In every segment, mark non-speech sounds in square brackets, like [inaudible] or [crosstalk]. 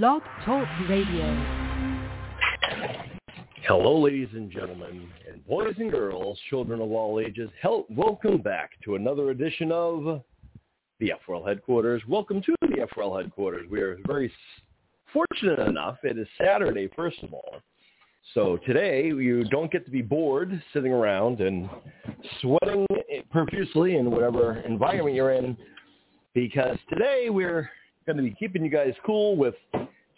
Blog Talk Radio. Hello, ladies and gentlemen, and boys and girls, children of all ages. Hel- welcome back to another edition of the F4L headquarters. Welcome to the F4L headquarters. We are very fortunate enough. It is Saturday, first of all. So today you don't get to be bored sitting around and sweating profusely in whatever environment you're in because today we're going to be keeping you guys cool with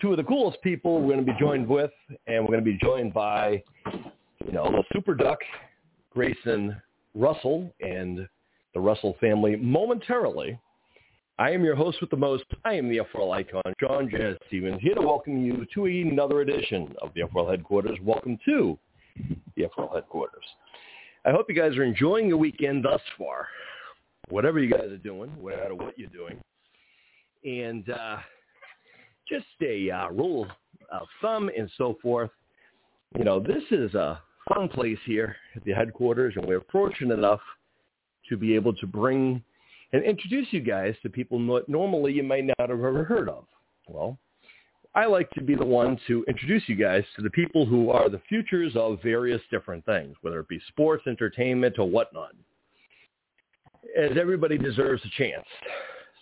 two of the coolest people we're going to be joined with, and we're going to be joined by, you know, the super duck, Grayson Russell, and the Russell family momentarily. I am your host with the most. I am the F4L icon, John Jazz Stevens, here to welcome you to another edition of the F4L headquarters. Welcome to the F4L headquarters. I hope you guys are enjoying your weekend thus far, whatever you guys are doing, no matter what you're doing. And uh, just a uh, rule of thumb and so forth. You know, this is a fun place here at the headquarters, and we're fortunate enough to be able to bring and introduce you guys to people no- normally you might not have ever heard of. Well, I like to be the one to introduce you guys to the people who are the futures of various different things, whether it be sports, entertainment, or whatnot. As everybody deserves a chance.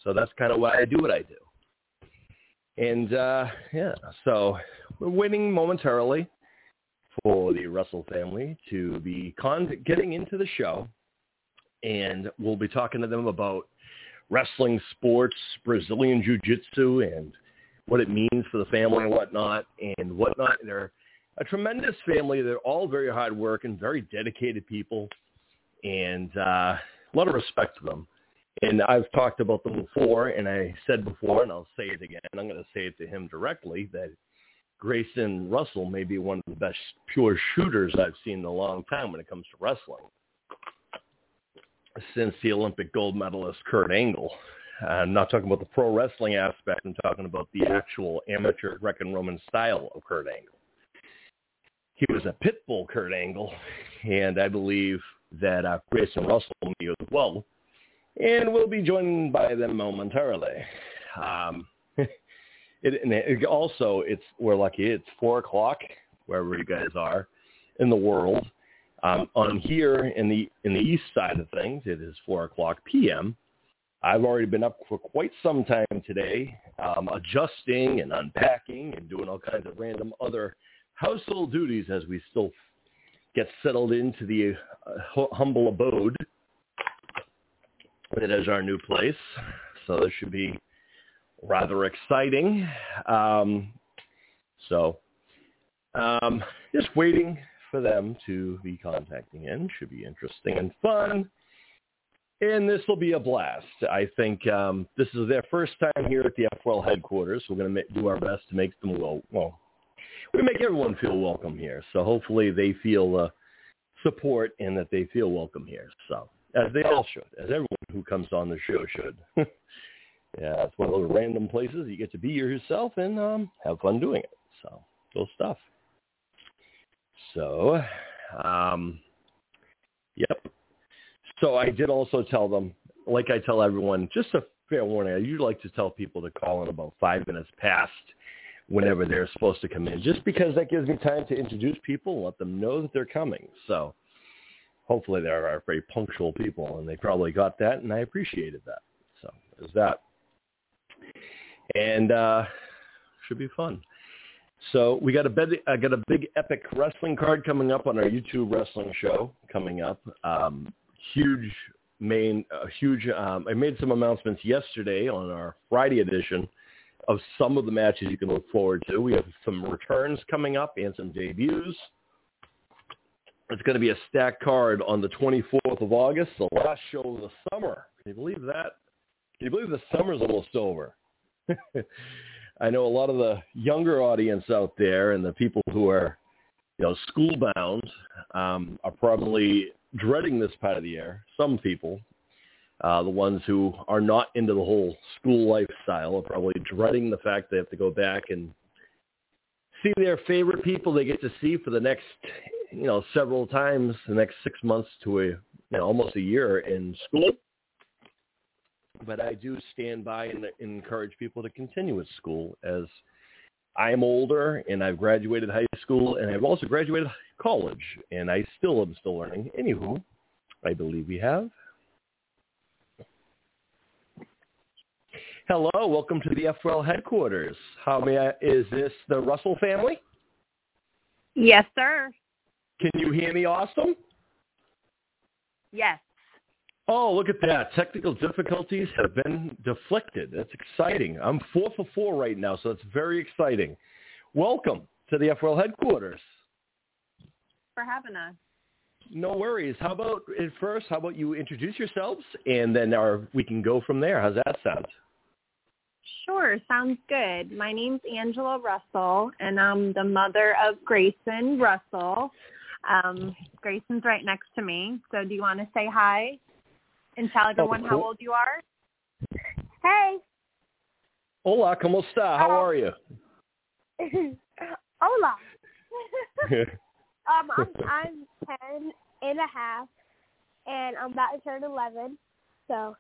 So that's kind of why I do what I do. And uh, yeah, so we're waiting momentarily for the Russell family to be con- getting into the show, and we'll be talking to them about wrestling, sports, Brazilian jiu-jitsu, and what it means for the family and whatnot, and whatnot. They're a tremendous family. They're all very hard working, very dedicated people, and uh, a lot of respect to them. And I've talked about them before, and I said before, and I'll say it again, I'm going to say it to him directly, that Grayson Russell may be one of the best pure shooters I've seen in a long time when it comes to wrestling. Since the Olympic gold medalist Kurt Angle. I'm not talking about the pro wrestling aspect. I'm talking about the actual amateur Greco-Roman style of Kurt Angle. He was a pit bull Kurt Angle, and I believe that uh, Grayson Russell may as well and we'll be joined by them momentarily. Um, [laughs] it, it also, it's we're lucky. It's four o'clock wherever you guys are in the world. Um, on here in the in the east side of things, it is four o'clock p.m. I've already been up for quite some time today, um, adjusting and unpacking and doing all kinds of random other household duties as we still get settled into the uh, humble abode it is our new place, so this should be rather exciting. Um, so um, just waiting for them to be contacting in. Should be interesting and fun. And this will be a blast. I think um, this is their first time here at the F4L headquarters. We're going to do our best to make them well. Well, we make everyone feel welcome here. So hopefully they feel uh, support and that they feel welcome here. So as they all should, as everyone who comes on the show should. [laughs] yeah, it's one of those random places you get to be yourself and um, have fun doing it. So, cool stuff. So, um, yep. So I did also tell them, like I tell everyone, just a fair warning. I usually like to tell people to call in about five minutes past whenever they're supposed to come in, just because that gives me time to introduce people and let them know that they're coming. So hopefully they are very punctual people, and they probably got that, and I appreciated that. So there's that, and uh, should be fun. So we got a big, I got a big epic wrestling card coming up on our YouTube wrestling show coming up. Um, huge main, uh, huge. Um, I made some announcements yesterday on our Friday edition of some of the matches you can look forward to. We have some returns coming up and some debuts. It's going to be a stacked card on the 24th of August, the last show of the summer. Can you believe that? Can you believe the summer's almost over? [laughs] I know a lot of the younger audience out there and the people who are, you know, school bound um, are probably dreading this part of the year. Some people, uh, the ones who are not into the whole school lifestyle, are probably dreading the fact they have to go back and see their favorite people they get to see for the next, you know, several times, the next six months to a, you know, almost a year in school. But I do stand by and, encourage people to continue with school as I'm older and I've graduated high school and I've also graduated college and I still am still learning. Anywho, I believe we have. Hello, welcome to the F4L headquarters. How may I, is this the Russell family? Yes, sir. Can you hear me Austin? Yes. Oh, look at that. Technical difficulties have been deflected. That's exciting. I'm four for four right now, so it's very exciting. Welcome to the F4L headquarters. For having us. No worries. How about at first, how about you introduce yourselves and then our, we can go from there. How's that sound? Sure, sounds good. My name's Angela Russell, and I'm the mother of Grayson Russell. Um, Grayson's right next to me. So do you want to say hi and tell everyone how old you are? Hey. Hola, ¿cómo está? How are you? [laughs] Hola. [laughs] um, I'm, I'm ten and a half, and I'm about to turn eleven. So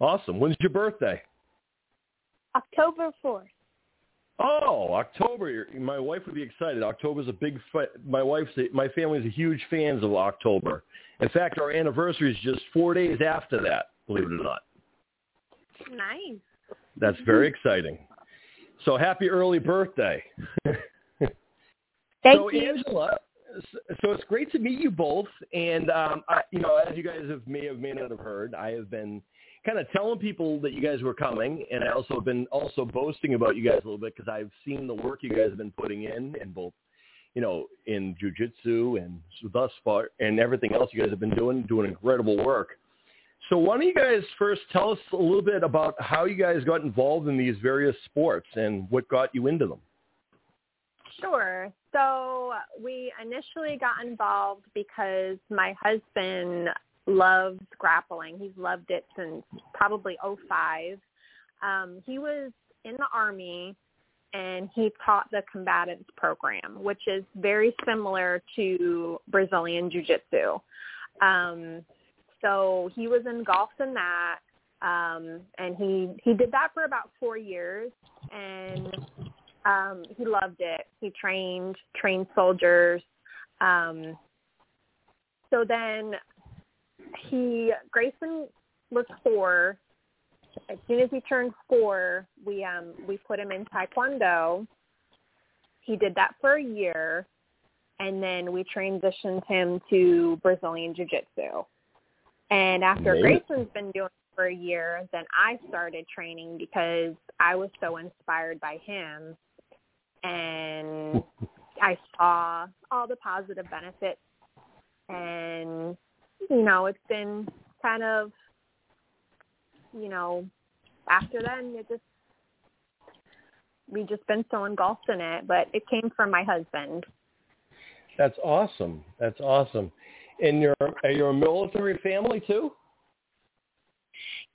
awesome. When's your birthday? October fourth. Oh, October! My wife would be excited. October's a big. Fi- my wife's, a, my family's a huge fans of October. In fact, our anniversary is just four days after that. Believe it or not. Nice. That's very exciting. So happy early birthday. [laughs] Thank so you. Angela, so it's great to meet you both. And um, I, you know, as you guys have may have may not have heard, I have been kind of telling people that you guys were coming, and I also have been also boasting about you guys a little bit because I've seen the work you guys have been putting in, in both, you know, in jujitsu and thus far, and everything else you guys have been doing, doing incredible work. So why don't you guys first tell us a little bit about how you guys got involved in these various sports and what got you into them? Sure. So we initially got involved because my husband loves grappling. He's loved it since probably '05. Um, he was in the Army and he taught the combatants program, which is very similar to Brazilian Jiu-Jitsu. Um, so he was engulfed in that, um, and he he did that for about four years, and um, he loved it. He trained trained soldiers. Um, so then he Grayson was four. As soon as he turned four, we um we put him in Taekwondo. He did that for a year, and then we transitioned him to Brazilian Jiu Jitsu. And after Amazing. Grayson's been doing it for a year, then I started training because I was so inspired by him, and [laughs] I saw all the positive benefits. And you know, it's been kind of, you know, after then it just we just been so engulfed in it. But it came from my husband. That's awesome. That's awesome. And you're are you a military family too?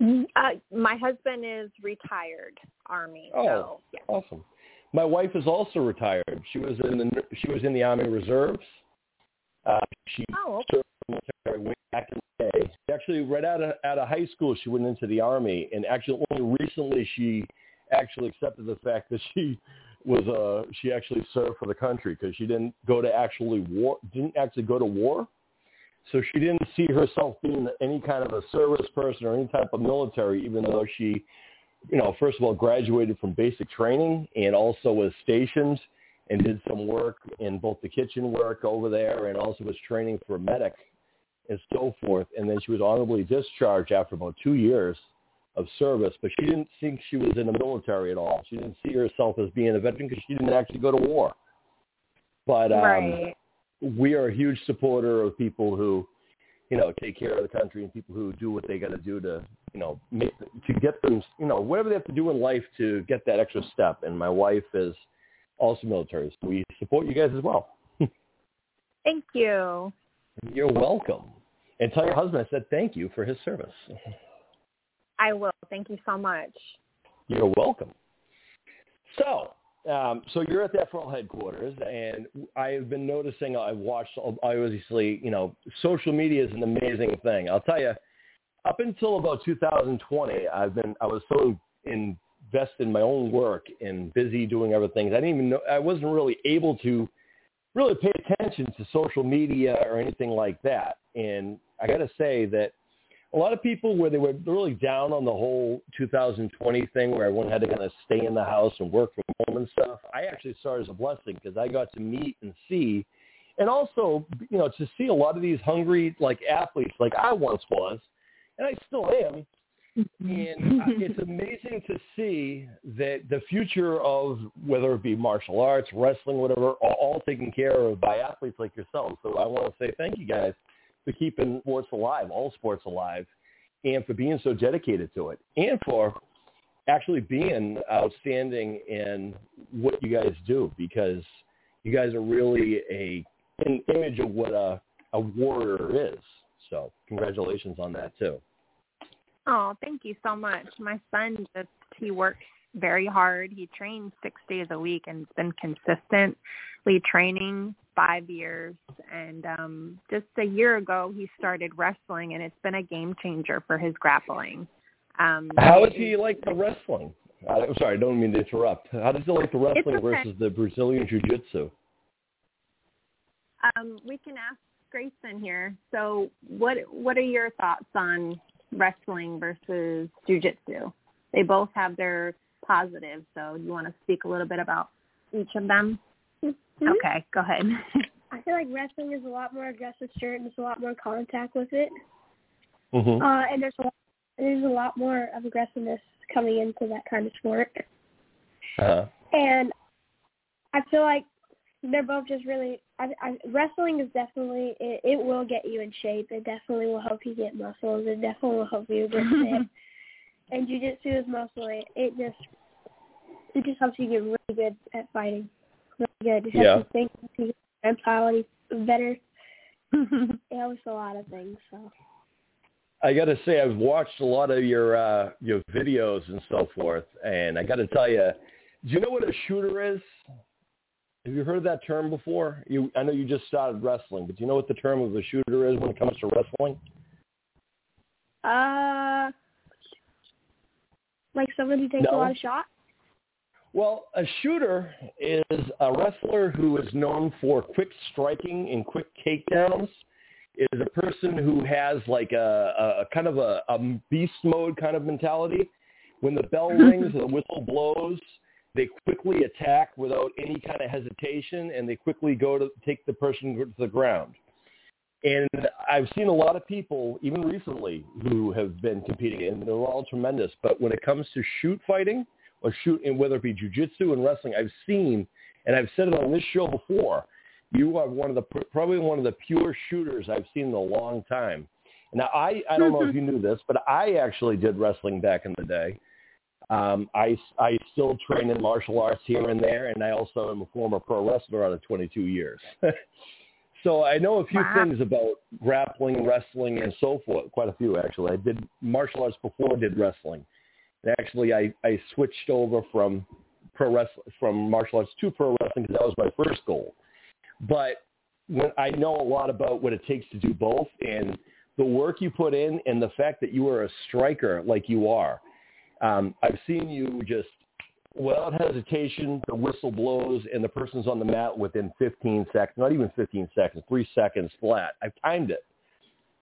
Uh, my husband is retired Army. Oh, so yeah. awesome. My wife is also retired. She was in the she was in the Army Reserves. Uh, she Oh, okay. Military way back in the day. Actually, right out of out of high school, she went into the Army, and actually only recently she actually accepted the fact that she was uh she actually served for the country because she didn't go to actually war didn't actually go to war so she didn't see herself being any kind of a service person or any type of military even though she you know first of all graduated from basic training and also was stationed and did some work in both the kitchen work over there and also was training for medic and so forth and then she was honorably discharged after about two years of service, but she didn't think she was in the military at all. She didn't see herself as being a veteran because she didn't actually go to war. But um, right. we are a huge supporter of people who, you know, take care of the country and people who do what they got to do to, you know, make to get them, you know, whatever they have to do in life to get that extra step. And my wife is also military, so we support you guys as well. [laughs] Thank you. You're welcome. And tell your husband I said thank you for his service. I will. Thank you so much. You're welcome. So, um, so you're at the F4L headquarters, and I've been noticing. I've watched. Obviously, you know, social media is an amazing thing. I'll tell you. Up until about 2020, I've been. I was so invested in my own work and busy doing other things. I didn't even know I wasn't really able to really pay attention to social media or anything like that. And I got to say that a lot of people where they were really down on the whole 2020 thing where everyone had to kind of stay in the house and work from home and stuff, I actually saw it as a blessing because I got to meet and see and also, you know, to see a lot of these hungry like athletes like I once was, and I still am, and uh, it's amazing to see that the future of whether it be martial arts, wrestling, whatever, are all taken care of by athletes like yourself. So I want to say thank you guys for keeping sports alive, all sports alive, and for being so dedicated to it, and for actually being outstanding in what you guys do because you guys are really a an image of what a a warrior is. So congratulations on that too. Oh, thank you so much. My son just he works very hard. He trains six days a week and has been consistently training five years. And um just a year ago he started wrestling and it's been a game changer for his grappling. Um How does he like the wrestling? I'm sorry, I don't mean to interrupt. How does he like the wrestling okay. versus the Brazilian jiu-jitsu? Um, we can ask Grayson here. So, what what are your thoughts on wrestling versus jujitsu? They both have their positives. So, you want to speak a little bit about each of them? Mm-hmm. Okay, go ahead. [laughs] I feel like wrestling is a lot more aggressive sport and there's a lot more contact with it. Mm-hmm. Uh, and there's a lot, there's a lot more of aggressiveness coming into that kind of sport. Uh-huh. And I feel like they're both just really. I, I, wrestling is definitely it, it will get you in shape. It definitely will help you get muscles. It definitely will help you get fit. [laughs] and jujitsu is mostly it just it just helps you get really good at fighting. Really good. It helps Yeah. you think your mentality better. [laughs] it helps a lot of things. So I got to say, I've watched a lot of your uh, your videos and so forth, and I got to tell you, do you know what a shooter is? Have you heard of that term before? You, I know you just started wrestling, but do you know what the term of a shooter is when it comes to wrestling? uh, like someone who takes No. a lot of shots. Well, a shooter is a wrestler who is known for quick striking and quick takedowns. Is a person who has like a, a, kind of a, a beast mode kind of mentality. When the bell [laughs] rings and the whistle blows, they quickly attack without any kind of hesitation, and they quickly go to take the person to the ground. And I've seen a lot of people, even recently, who have been competing, and they're all tremendous. But when it comes to shoot fighting or shoot, and whether it be jujitsu and wrestling, I've seen, and I've said it on this show before, you are one of the probably one of the pure shooters I've seen in a long time. Now, I I don't know if mm-hmm. you knew this, but I actually did wrestling back in the day. Um, I I still train in martial arts here and there, and I also am a former pro wrestler out of 22 years. [laughs] so I know a few Wow. things about grappling, wrestling, and so forth. Quite a few actually. I did martial arts before I did wrestling. And actually, I I switched over from pro wrestling from martial arts to pro wrestling because that was my first goal. But when I know a lot about what it takes to do both, and the work you put in, and the fact that you are a striker like you are. Um, I've seen you just without hesitation, the whistle blows and the person's on the mat within 15 seconds, not even 15 seconds, three seconds flat. I've timed it.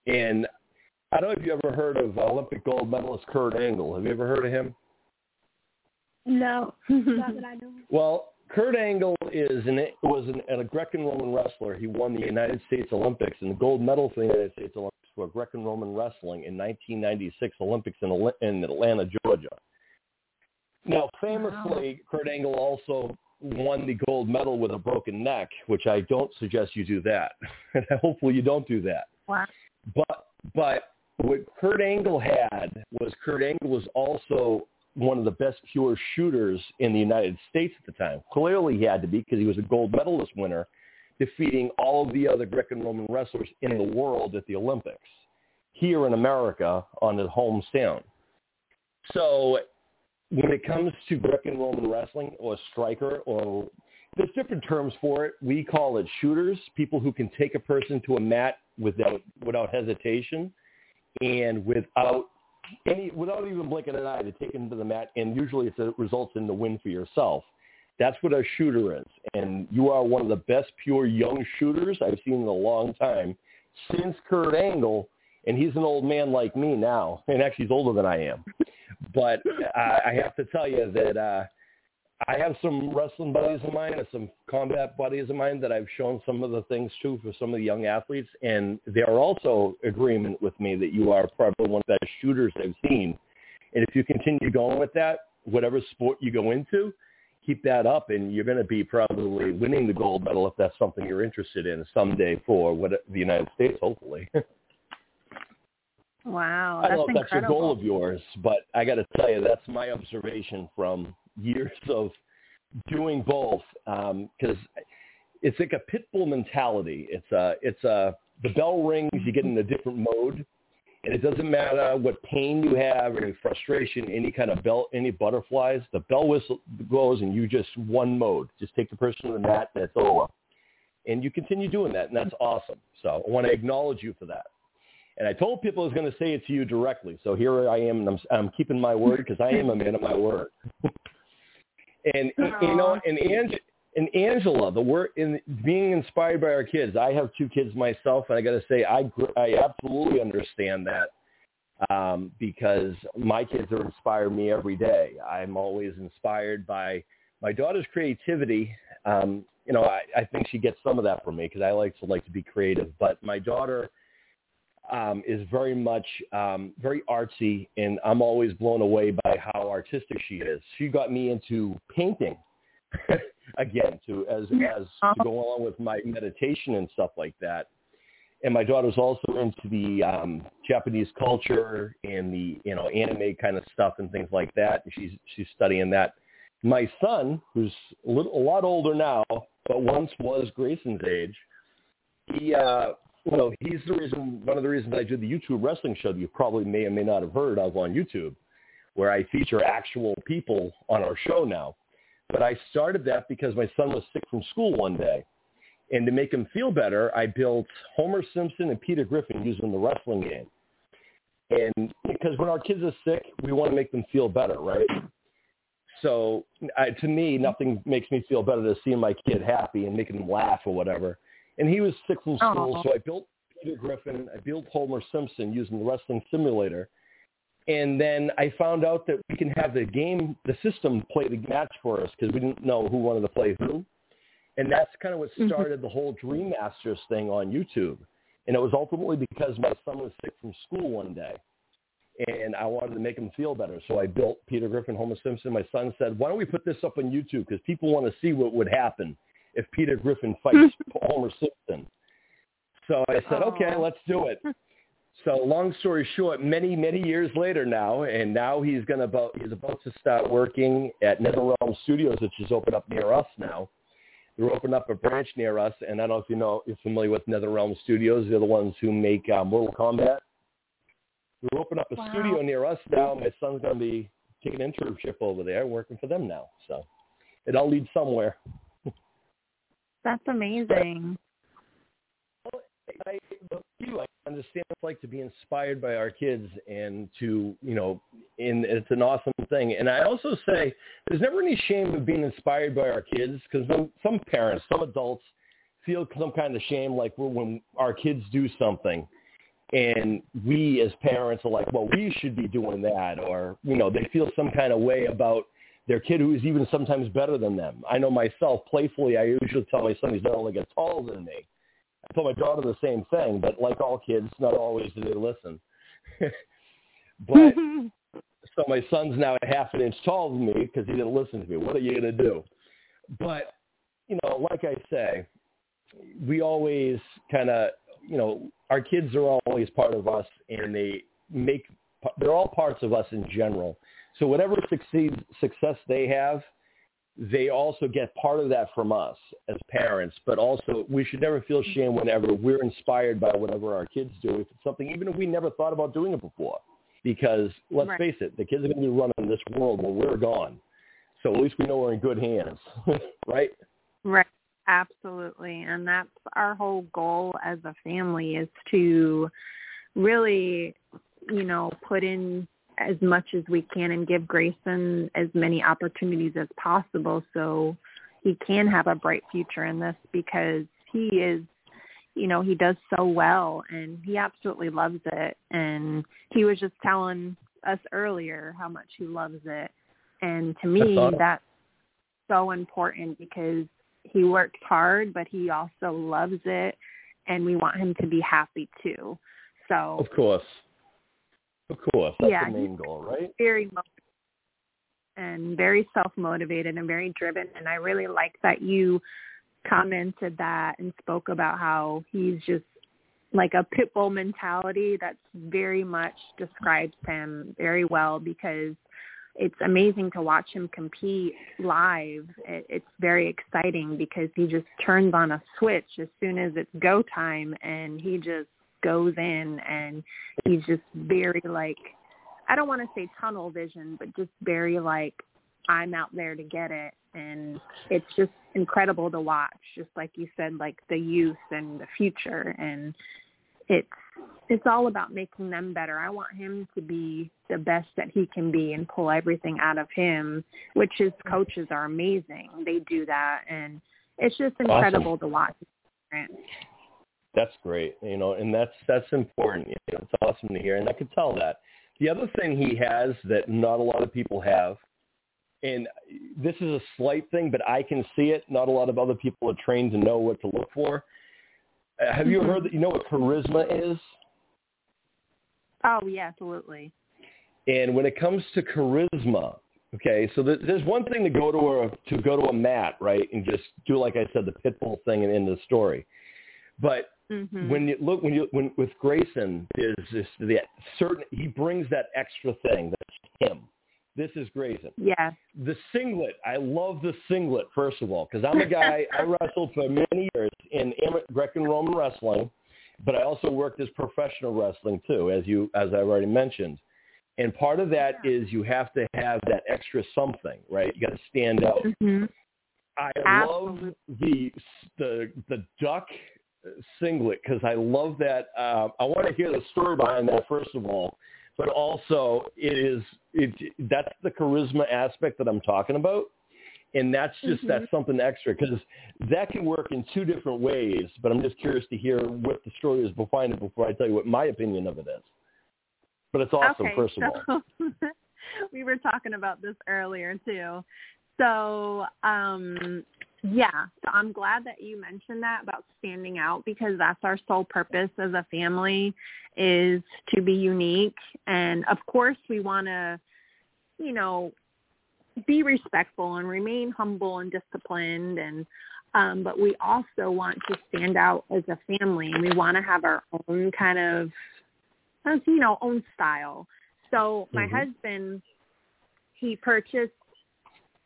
And I don't know if you ever heard of Olympic gold medalist Kurt Angle. Have you ever heard of him? No, [laughs] not that I know. of. Well, Kurt Angle is an, was an, a Greco-Roman wrestler. He won the United States Olympics and the gold medal for the United States Olympics for Greco-Roman wrestling in 1996 Olympics in, in Atlanta, Georgia. Now, famously, Kurt Angle also won the gold medal with a broken neck, which I don't suggest you do that. [laughs] Hopefully, you don't do that. wow. But but what Kurt Angle had was Kurt Angle was also one of the best pure shooters in the United States at the time. Clearly, he had to be because he was a gold medalist winner, defeating all of the other Greek and Roman wrestlers in the world at the Olympics here in America on his hometown. So when it comes to Greek and Roman wrestling or striker or there's different terms for it. We call it shooters, people who can take a person to a mat without without hesitation and without any without even blinking an eye to take him to the mat, and usually it results in the win for yourself. That's what a shooter is, and you are one of the best pure young shooters I've seen in a long time since Kurt Angle, and he's an old man like me now, [laughs] and actually he's older than I am. But I have to tell you that uh, I have some wrestling buddies of mine and some combat buddies of mine that I've shown some of the things to for some of the young athletes, and they are also agreement with me that you are probably one of the best shooters I've seen. And if you continue going with that, whatever sport you go into, keep that up, and you're going to be probably winning the gold medal if that's something you're interested in someday for what the United States, hopefully. [laughs] wow, I don't know if incredible. that's a goal of yours, but I got to tell you, that's my observation from years of doing both because um, it's like a pit bull mentality. It's a, it's a, the bell rings, you get in a different mode, and it doesn't matter what pain you have or any frustration, any kind of bell, any butterflies. The bell whistle goes, and you just one mode. Just take the person to the mat, and it's over. And you continue doing that, and that's awesome. So I want to acknowledge you for that. And I told people I was going to say it to you directly. So here I am, and I'm, I'm keeping my word because I am a man of my word. And Aww. you know, and Ange, and Angela, the work in being inspired by our kids. I have two kids myself, and I got to say, I I absolutely understand that um, because my kids are inspire me every day. I'm always inspired by my daughter's creativity. Um, you know, I, I think she gets some of that from me because I like to like to be creative. But my daughter um, is very much um, very artsy, and I'm always blown away by how artistic she is. She got me into painting [laughs] again to as as to go along with my meditation and stuff like that. And my daughter's also into the um, Japanese culture and the you know anime kind of stuff and things like that. And she's she's studying that. My son, who's a, little, a lot older now, but once was Grayson's age, he uh, you know, he's the reason, one of the reasons I did the YouTube wrestling show that you probably may or may not have heard of on YouTube, where I feature actual people on our show now. But I started that because my son was sick from school one day. And to make him feel better, I built Homer Simpson and Peter Griffin using the wrestling game. And because when our kids are sick, we want to make them feel better, right? So I, to me, nothing makes me feel better than seeing my kid happy and making them laugh or whatever. And he was sick from school, oh. so I built Peter Griffin. I built Homer Simpson using the wrestling simulator. And then I found out that we can have the game, the system play the match for us because we didn't know who wanted to play who. And that's kind of what mm-hmm. started the whole Dream Masters thing on YouTube. And it was ultimately because my son was sick from school one day. And I wanted to make him feel better. So I built Peter Griffin, Homer Simpson. My son said, why don't we put this up on YouTube? Because people want to see what would happen if Peter Griffin fights [laughs] Homer Simpson. So I said, okay, let's do it. [laughs] So long story short, many many years later now, and now he's gonna about he's about to start working at NetherRealm Studios, which is open up near us now. They're opening up a branch near us, and I don't know if you know you're familiar with NetherRealm Studios. They're the ones who make uh, Mortal Kombat. They're opening up a wow. studio near us now. My son's gonna be taking an internship over there, working for them now. So it all leads somewhere. That's [laughs] amazing. I, I understand what it's like to be inspired by our kids and to, you know, and it's an awesome thing. And I also say there's never any shame of being inspired by our kids because some parents, some adults feel some kind of shame like when our kids do something and we as parents are like, well, we should be doing that or, you know, they feel some kind of way about their kid who is even sometimes better than them. I know myself, playfully, I usually tell my son he's not only get taller than me. I tell my daughter the same thing, but like all kids, not always do they listen. [laughs] but mm-hmm. so my son's now a half an inch taller than me because he didn't listen to me. What are you going to do? But, you know, like I say, we always kind of, you know, our kids are always part of us and they make, they're all parts of us in general. So whatever succeed, success they have, they also get part of that from us as parents. But also, we should never feel shame whenever we're inspired by whatever our kids do. If it's something, even if we never thought about doing it before, because let's right. face it, the kids are going to be running this world when we're gone. So at least we know we're in good hands, [laughs] right? Right. Absolutely. And that's our whole goal as a family is to really you know, put in as much as we can and give Grayson as many opportunities as possible so he can have a bright future in this because he is you know he does so well and he absolutely loves it. And he was just telling us earlier how much he loves it. And to me That's that's so important because he works hard but he also loves it and we want him to be happy too. So Of course. Of course. That's Yeah, the main goal, right? very and very self motivated and very driven and I really like that you commented that and spoke about how he's just like a pit bull mentality that's very much describes him very well because it's amazing to watch him compete live. It, it's very exciting because he just turns on a switch as soon as it's go time and he just goes in and he's just very like I don't want to say tunnel vision, but just very like I'm out there to get it and it's just incredible to watch just like you said like the youth and the future and it's it's all about making them better. I want him to be the best that he can be and pull everything out of him, which his coaches are amazing. They do that and it's just incredible to watch. That's great, you know, and that's that's important. You know, it's awesome to hear, and I could tell that. The other thing he has that not a lot of people have, and this is a slight thing, but I can see it. Not a lot of other people are trained to know what to look for. Uh, have you Mhm. heard that? You know what charisma is? Oh yeah, absolutely. And when it comes to charisma, okay, so th- there's one thing to go to a to go to a mat, right, and just do like I said, the pitbull thing and end the story. But Mhm. when you look when you when with Grayson is this the certain he brings that extra thing that's him. This is Grayson. yeah. The singlet, I love the singlet first of all because I'm a guy [laughs] I wrestled for many years in Greco-Roman wrestling, but I also worked as professional wrestling too, as you as I've already mentioned. And part of that is you have to have that extra something, right? You got to stand out. Mhm. I Absolutely. love the the the duck singlet because I love that. Uh, I want to hear the story behind that first of all, but also it is it that's the charisma aspect that I'm talking about, and that's just Mhm. that's something extra because that can work in two different ways. But I'm just curious to hear what the story is behind it before I tell you what my opinion of it is. But it's awesome, okay, first of all. [laughs] we were talking about this earlier too. So, um, yeah, so I'm glad that you mentioned that about standing out because that's our sole purpose as a family is to be unique. And of course, we want to, you know, be respectful and remain humble and disciplined and um, but we also want to stand out as a family and we want to have our own kind of you know own style so my Mhm. husband he purchased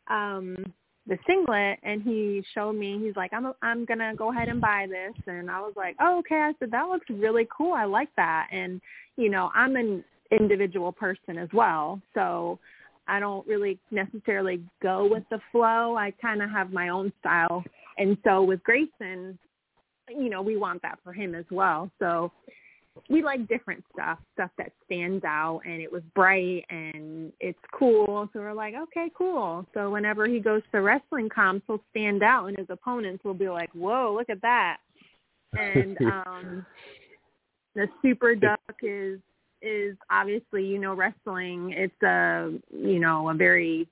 um the singlet and he showed me he's like i'm i'm gonna go ahead and buy this. And i was like oh okay. I said that looks really cool. I like that. And you know i'm an individual person as well so i don't really necessarily go with the flow. I kind of have my own style. And so with grayson you know we want that for him as well. So we like different stuff, stuff that stands out and it was bright and it's cool. So we're like, okay, cool. So whenever he goes to wrestling comps, he'll stand out and his opponents will be like, whoa, look at that. And [laughs] um the super duck is is obviously, you know, wrestling. It's a you know, a very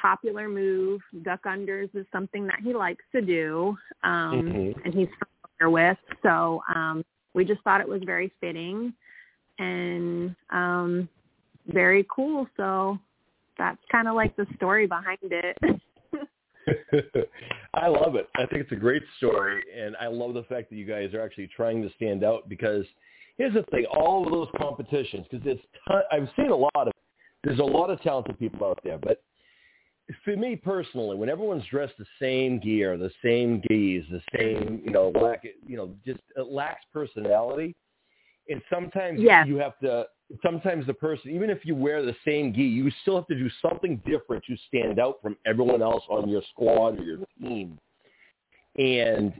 popular move. Duck unders is something that he likes to do. Um Mhm. and he's familiar with. So um we just thought it was very fitting and um very cool so that's kind of like the story behind it [laughs] [laughs] I love it. I think it's a great story, and I love the fact that you guys are actually trying to stand out. Because here's the thing: all of those competitions, because it's ton- I've seen a lot of. There's a lot of talented people out there, but for me personally, when everyone's dressed the same gear, the same gis, the same, you know, lack, you know, just it lacks personality. And sometimes Yes. you have to. Sometimes the person, even if you wear the same gi, you still have to do something different to stand out from everyone else on your squad or your team. And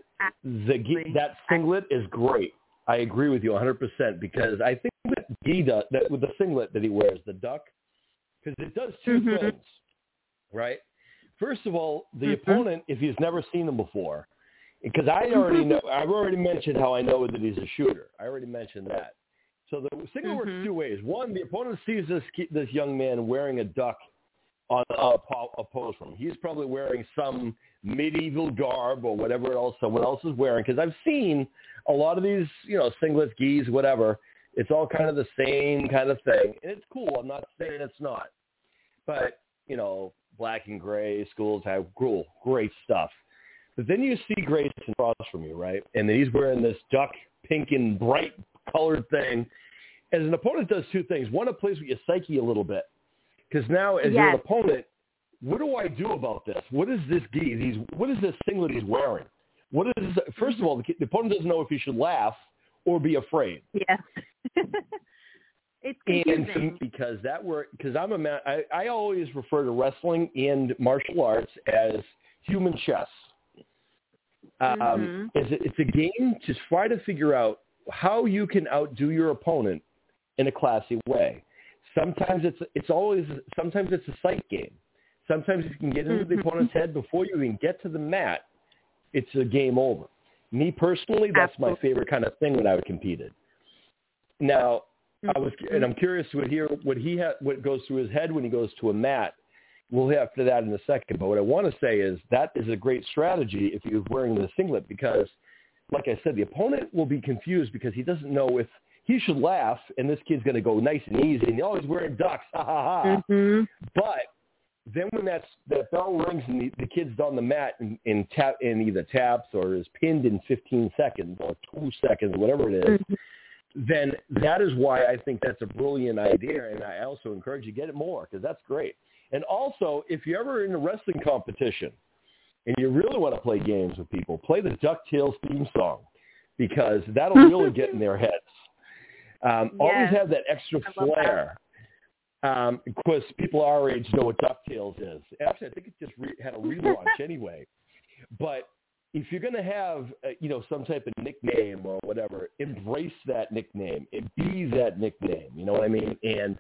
the gi- that singlet is great. I agree with you 100% because I think that gi does, that with the singlet that he wears, the duck, because it does 2 Mhm. things, right? First of all, the Mhm. opponent, if he's never seen him before, because I already know, I've already mentioned how I know that he's a shooter. I already mentioned that. So the singlet works Mhm. two ways. One, the opponent sees this this young man wearing a duck on a, po- a pose from. He's probably wearing some medieval garb or whatever else someone else is wearing. Because I've seen a lot of these, you know, singlets, gis, whatever. It's all kind of the same kind of thing, and it's cool. I'm not saying it's not, but you know, black and gray schools have cool, great stuff. But then you see Grayson across from you, right? And then he's wearing this duck pink and bright colored thing. As an opponent does two things. One, it plays with your psyche a little bit. Because now as you're an opponent, what do I do about this? What is this gi? He's, what is this singlet he's wearing? What is this? first of all, the, the opponent doesn't know if he should laugh or be afraid. Yes. [laughs] it's And confusing. to because that work, because I'm a man, I, I always refer to wrestling and martial arts as human chess. Um, Mhm. it's, a, it's a game to try to figure out how you can outdo your opponent in a classy way. Sometimes it's it's always sometimes it's a sight game. Sometimes if you can get into the Mhm. opponent's head before you even get to the mat, it's a game over. Me personally, that's my favorite kind of thing when I would competed. Now, I was, and I'm curious to hear what he ha- what goes through his head when he goes to a mat. We'll have to that in a second. But what I want to say is that is a great strategy if you're wearing the singlet because, like I said, the opponent will be confused because he doesn't know if he should laugh and this kid's going to go nice and easy and oh he's wearing ducks, ha ha ha. Mhm. But then when that's, that bell rings and the, the kid's on the mat and, and tap and either taps or is pinned in 15 seconds or two seconds, whatever it is, Mhm. Then that is why I think that's a brilliant idea, and I also encourage you to get it more because that's great. And also, if you're ever in a wrestling competition and you really want to play games with people, play the DuckTales theme song because that'll really get in their heads. Um, [laughs] Always have that extra flair. Um, of course, people our age know what DuckTales is. Actually, I think it just re- had a relaunch [laughs] anyway. But if you're going to have, uh, you know, some type of nickname or whatever, embrace that nickname and be that nickname. You know what I mean? And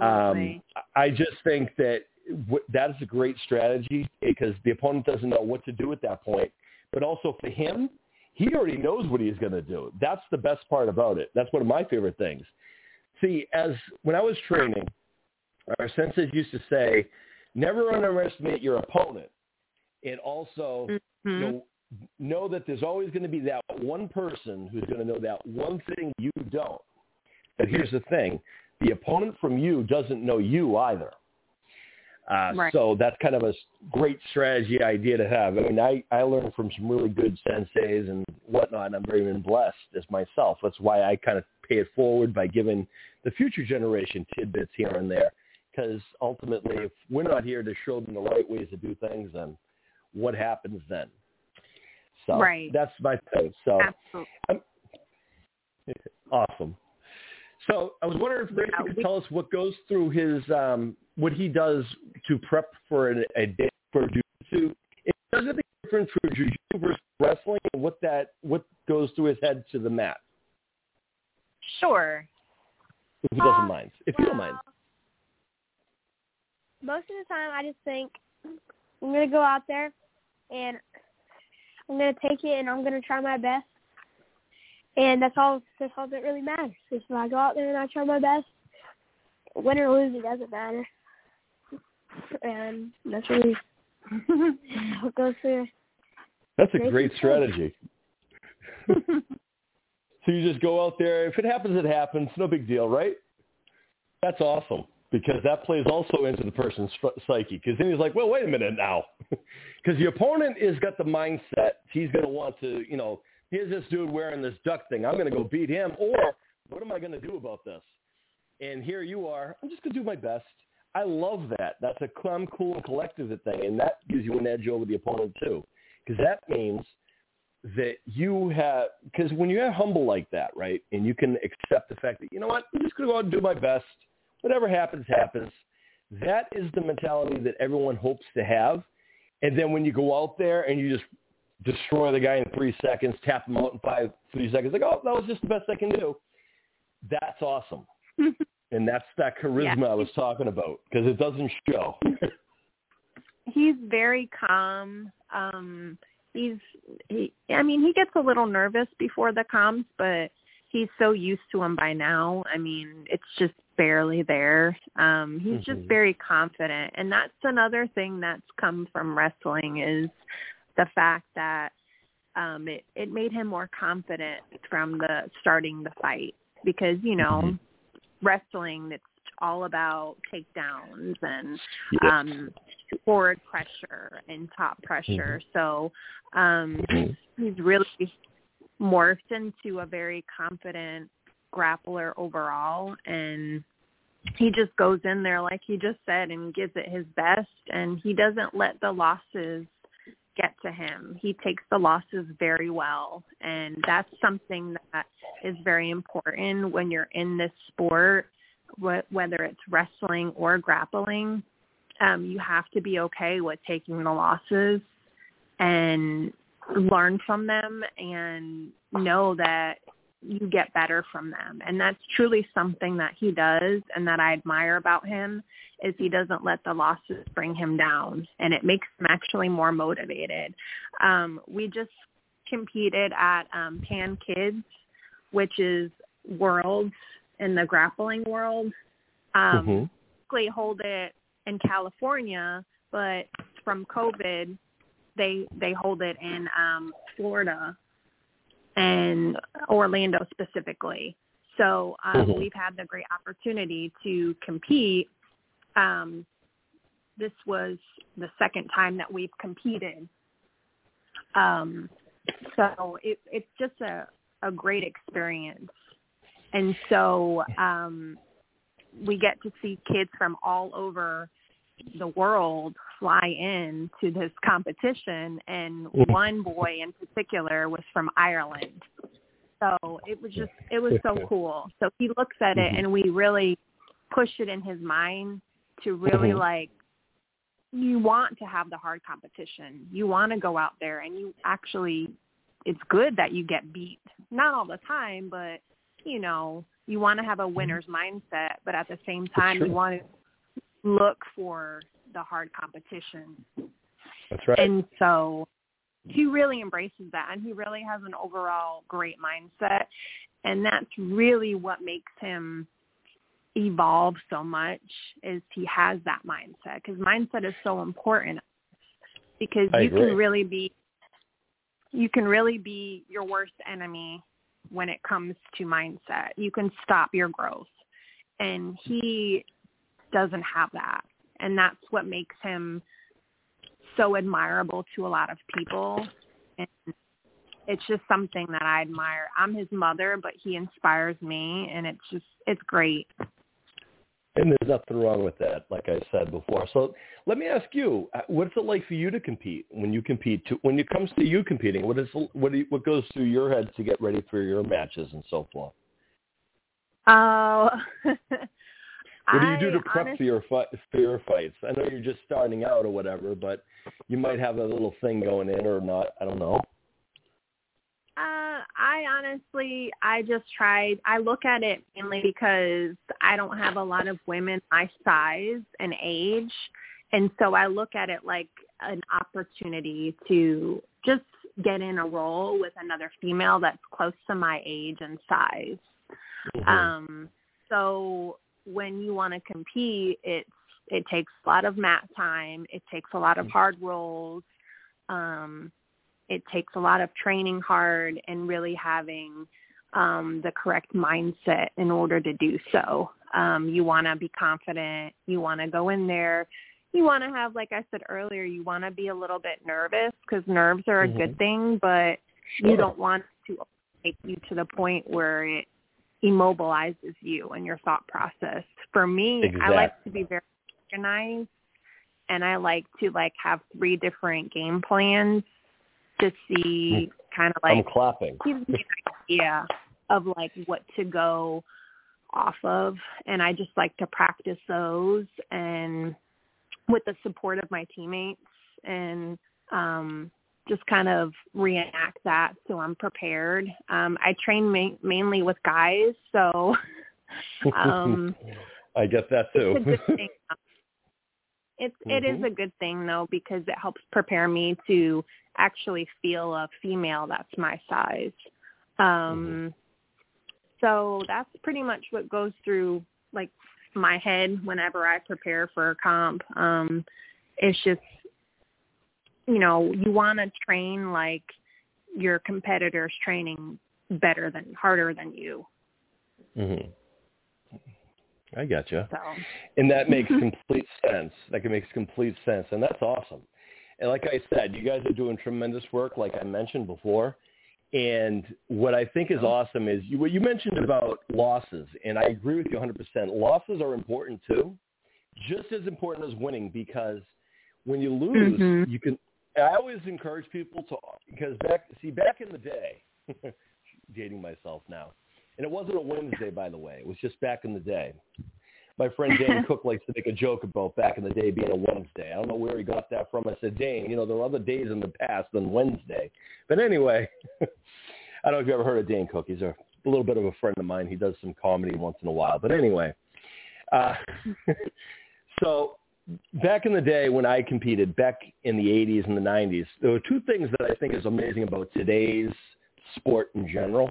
um, I just think that w- that is a great strategy because the opponent doesn't know what to do at that point. But also for him, he already knows what he's going to do. That's the best part about it. That's one of my favorite things. See, as when I was training, our senseis used to say, never underestimate your opponent. And also, Mhm. you know, know that there's always going to be that one person who's going to know that one thing you don't. But here's the thing. The opponent from you doesn't know you either. Uh, Right. So that's kind of a great strategy idea to have. I mean, I, I learned from some really good senseis and whatnot, and I'm very even blessed as myself. That's why I kind of pay it forward by giving the future generation tidbits here and there. Because ultimately, if we're not here to show them the right ways to do things, then what happens then? So Right. that's my thing. So Absolutely. awesome. So I was wondering if Grayson Yeah, could we- tell us what goes through his um, what he does to prep for an, a day for jiu-jitsu. It does anything different for jiu-jitsu versus wrestling, and what that what goes through his head to the mat, Sure. if he doesn't Uh, mind. If you don't mind. Most of the time, I just think I'm gonna go out there and I'm gonna take it and I'm gonna try my best. And that's all. That's all that really matters. If I go out there and I try my best, win or lose, it doesn't matter. And that's really what goes through. That's a great strategy. [laughs] So you just go out there. If it happens, it happens. No big deal, right? That's awesome because that plays also into the person's psyche. Because then he's like, well, wait a minute now. [laughs] Because the opponent is got the mindset. He's going to want to, you know, here's this dude wearing this duck thing. I'm going to go beat him. Or what am I going to do about this? And here you are. I'm just going to do my best. I love that. That's a calm, cool, and collective thing. And that gives you an edge over the opponent too. Because that means that you have, because when you're humble like that, right, and you can accept the fact that, you know what, I'm just going to go out and do my best. Whatever happens, happens. That is the mentality that everyone hopes to have. And then when you go out there and you just destroy the guy in three seconds, tap him out in five, three seconds, like, oh, that was just the best I can do. that's awesome. and that's that charisma Yeah. I was talking about because it doesn't show. [laughs] he's very calm. Um he's he I mean, he gets a little nervous before the comms, but he's so used to them by now. I mean, it's just barely there. Um he's Mhm. just very confident. And that's another thing that's come from wrestling is the fact that um it it made him more confident from the starting the fight because, you know, Mhm. wrestling it's all about takedowns and Yes. um forward pressure and top pressure. So um Mhm. he's really morphed into a very confident grappler overall and he just goes in there like he just said and gives it his best and he doesn't let the losses get to him. He takes the losses very well and that's something that is very important when you're in this sport whether it's wrestling or grappling. Um you have to be okay with taking the losses and learn from them and know that you get better from them. And that's truly something that he does and that I admire about him is he doesn't let the losses bring him down and it makes him actually more motivated. Um we just competed at um Pan Kids, which is worlds in the grappling world. Um Mhm. typically hold it in California, but from COVID, they they hold it in um, Florida and Orlando specifically. So um, Mhm. we've had the great opportunity to compete. Um, this was the second time that we've competed. Um, so it, it's just a, a great experience. And so um, we get to see kids from all over the world fly in to this competition and Mhm. one boy in particular was from Ireland. So it was just it was so cool. So he looks at it Mhm. and we really push it in his mind to really Mhm. like you want to have the hard competition. You want to go out there and you actually it's good that you get beat. Not all the time, but you know, you want to have a winner's mindset, but at the same time true. you want to look for the hard competition. That's right. And so he really embraces that and he really has an overall great mindset and that's really what makes him evolve so much is he has that mindset because mindset is so important because I you agree. can really be you can really be your worst enemy when it comes to mindset you can stop your growth and he doesn't have that and that's what makes him so admirable to a lot of people and it's just something that I admire. I'm his mother, but he inspires me and it's just it's great. And there's nothing wrong with that, like I said before. So let me ask you, uh, what's it like for you to compete? When you compete, to, when it comes to you competing, what is what do you, what goes through your head to get ready for your matches and so forth? Oh, [laughs] What do you do to prep for your fight, for your fights? I know you're just starting out or whatever, but you might have a little thing going in or not. I don't know. Uh, I honestly, I just tried. I look at it mainly because I don't have a lot of women my size and age, and so I look at it like an opportunity to just get in a role with another female that's close to my age and size. Mhm. Um, so when you want to compete, it's it takes a lot of mat time. It takes a lot of hard rolls. Um, it takes a lot of training hard and really having um, the correct mindset in order to do so. Um, you want to be confident. You want to go in there. You want to have, like I said earlier, you want to be a little bit nervous because nerves are a Mhm. good thing, but you don't want to take you to the point where it immobilizes you and your thought process. For me, I like to be very organized and I like to like have three different game plans to see kind of like I'm clapping. gives me an idea of like what to go off of and I just like to practice those and with the support of my teammates and um just kind of reenact that so I'm prepared. Um I train ma- mainly with guys, so [laughs] um, I get that too. It's a good [laughs] thing. It's it is Mhm. a good thing though because it helps prepare me to actually feel a female that's my size. Um so that's pretty much what goes through like my head whenever I prepare for a comp. Um it's just you know, you want to train like your competitors training better than harder than you. hmm I gotcha. So And that makes [laughs] complete sense. That makes complete sense, and that's awesome. And like I said, you guys are doing tremendous work, like I mentioned before. And what I think is awesome is you, what you mentioned about losses, and I agree with you 100%. Losses are important too, just as important as winning, because when you lose, Mhm. you can. I always encourage people to because back see back in the day, [laughs] dating myself now, and it wasn't a Wednesday, by the way. It was just back in the day. My friend Dane [laughs] Cook likes to make a joke about back in the day being a Wednesday. I don't know where he got that from. I said, Dane, you know, there were other days in the past than Wednesday. But anyway, [laughs] I don't know if you ever heard of Dane Cook. He's a, a little bit of a friend of mine. He does some comedy once in a while. But anyway, uh, so back in the day when I competed, back in the 80s and the 90s, there were two things that I think is amazing about today's sport in general.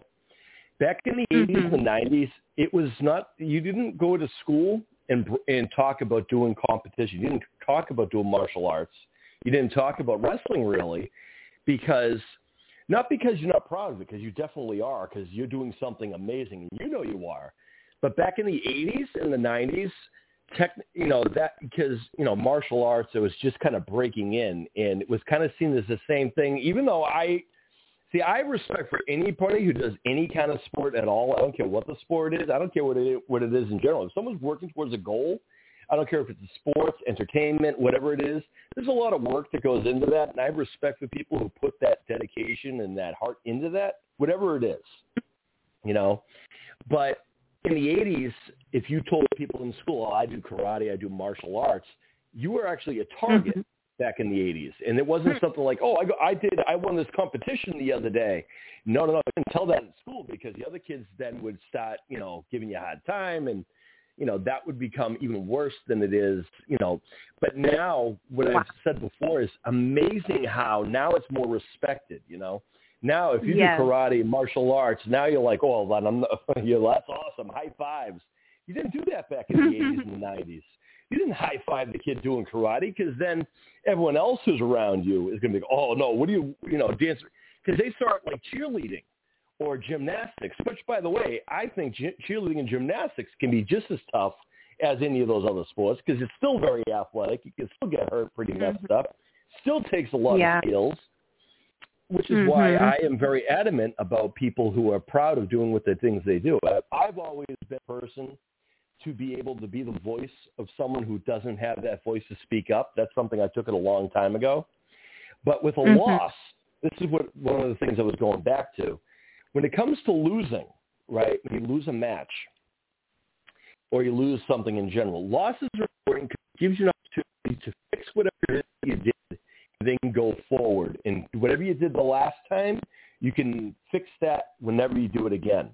Back in the 80s mm-hmm. and the 90s, it was not, you didn't go to school and, and talk about doing competition. You didn't talk about doing martial arts. You didn't talk about wrestling really because, not because you're not proud of it, because you definitely are, because you're doing something amazing and you know you are. But back in the 80s and the 90s, tech, you know, that because, you know, martial arts, it was just kind of breaking in and it was kind of seen as the same thing, even though I, see, I respect for anybody who does any kind of sport at all. I don't care what the sport is. I don't care what it, what it is in general. If someone's working towards a goal, I don't care if it's a sports, entertainment, whatever it is. There's a lot of work that goes into that, and I have respect for people who put that dedication and that heart into that, whatever it is, you know. But in the 80s, if you told people in school, oh, I do karate, I do martial arts, you were actually a target Mhm. back in the 80s. And it wasn't something like, oh, I, go, I did, I won this competition the other day. No, no, no. I didn't tell that in school because the other kids then would start, you know, giving you a hard time and, you know, that would become even worse than it is, you know. But now, what Wow. I've said before is amazing how now it's more respected, you know. Now, if you Yes. do karate, martial arts, now you're like, oh, I'm [laughs] you're, that's awesome. High fives. You didn't do that back in the 80s and the [laughs] 90s. You didn't high five the kid doing karate because then everyone else who's around you is going to be, oh no, what do you, you know, dance? Because they start like cheerleading or gymnastics, which by the way, I think cheerleading and gymnastics can be just as tough as any of those other sports because it's still very athletic. You can still get hurt pretty messed mm-hmm. up. Still takes a lot Yeah. of skills which is why Mhm. I am very adamant about people who are proud of doing what the things they do. I've always been a person to be able to be the voice of someone who doesn't have that voice to speak up. That's something I took it a long time ago. But with a Mhm. loss, this is what one of the things I was going back to. When it comes to losing, right? When you lose a match or you lose something in general, losses are important because it gives you an opportunity to fix whatever you did then go forward. And whatever you did the last time, you can fix that whenever you do it again.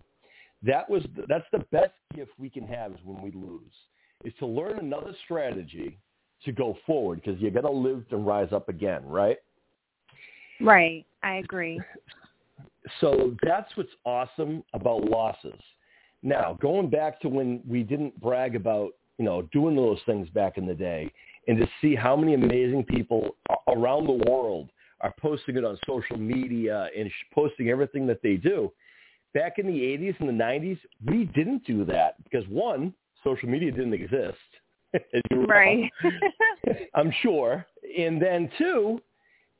That was that's the best gift we can have is when we lose, is to learn another strategy to go forward because you're gonna live and rise up again, right? Right. I agree. [laughs] So that's what's awesome about losses. Now, going back to when we didn't brag about, you know, doing those things back in the day and to see how many amazing people around the world are posting it on social media and posting everything that they do. Back in the 80s and the 90s, we didn't do that because one, social media didn't exist. [laughs] as you recall. Right. [laughs] I'm sure. And then two,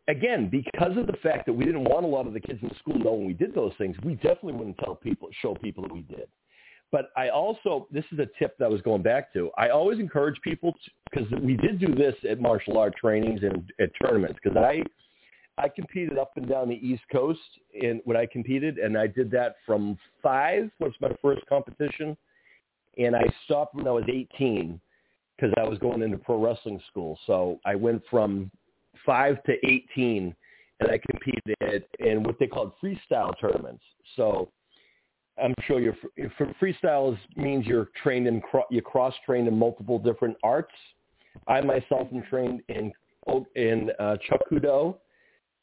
again, because of the fact that we didn't want a lot of the kids in the school knowing we did those things, we definitely wouldn't tell people, show people that we did. But I also, this is a tip that I was going back to. I always encourage people because we did do this at martial art trainings and at tournaments because I, I competed up and down the East Coast in when I competed, and I did that from five was my first competition, and I stopped when I was 18 because I was going into pro wrestling school. So I went from five to 18, and I competed in what they called freestyle tournaments. So I'm sure you're freestyle is, means you're trained in you're cross trained in multiple different arts. I myself am trained in in uh, Chakudo,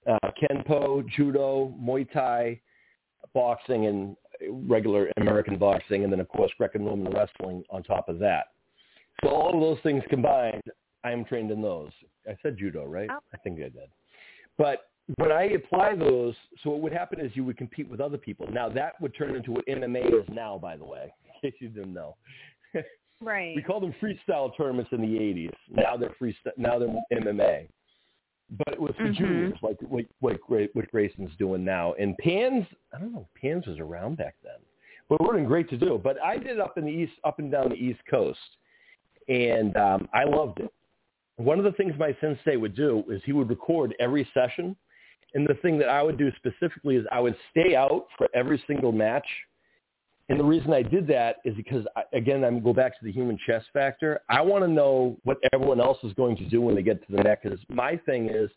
uh, Kenpo, Judo, Muay Thai, boxing, and regular American boxing, and then of course Greco-Roman wrestling on top of that. So all of those things combined, I am trained in those. I said judo, right? Oh. I think I did. But when I apply those, so what would happen is you would compete with other people. Now that would turn into what MMA is now, by the way, [laughs] in case you didn't know. [laughs] Right. we called them freestyle tournaments in the 80s. Now they're freestyle. Now they're MMA. But it was for Mhm. juniors, like what, what, Gra- what Grayson's doing now. And Pans, I don't know, Pans was around back then. But it been great to do. But I did it up in the east, up and down the East Coast, and um, I loved it. One of the things my sensei would do is he would record every session, and the thing that I would do specifically is I would stay out for every single match. And the reason I did that is because, again, I'm go back to the human chess factor. I want to know what everyone else is going to do when they get to the net. Because my thing is,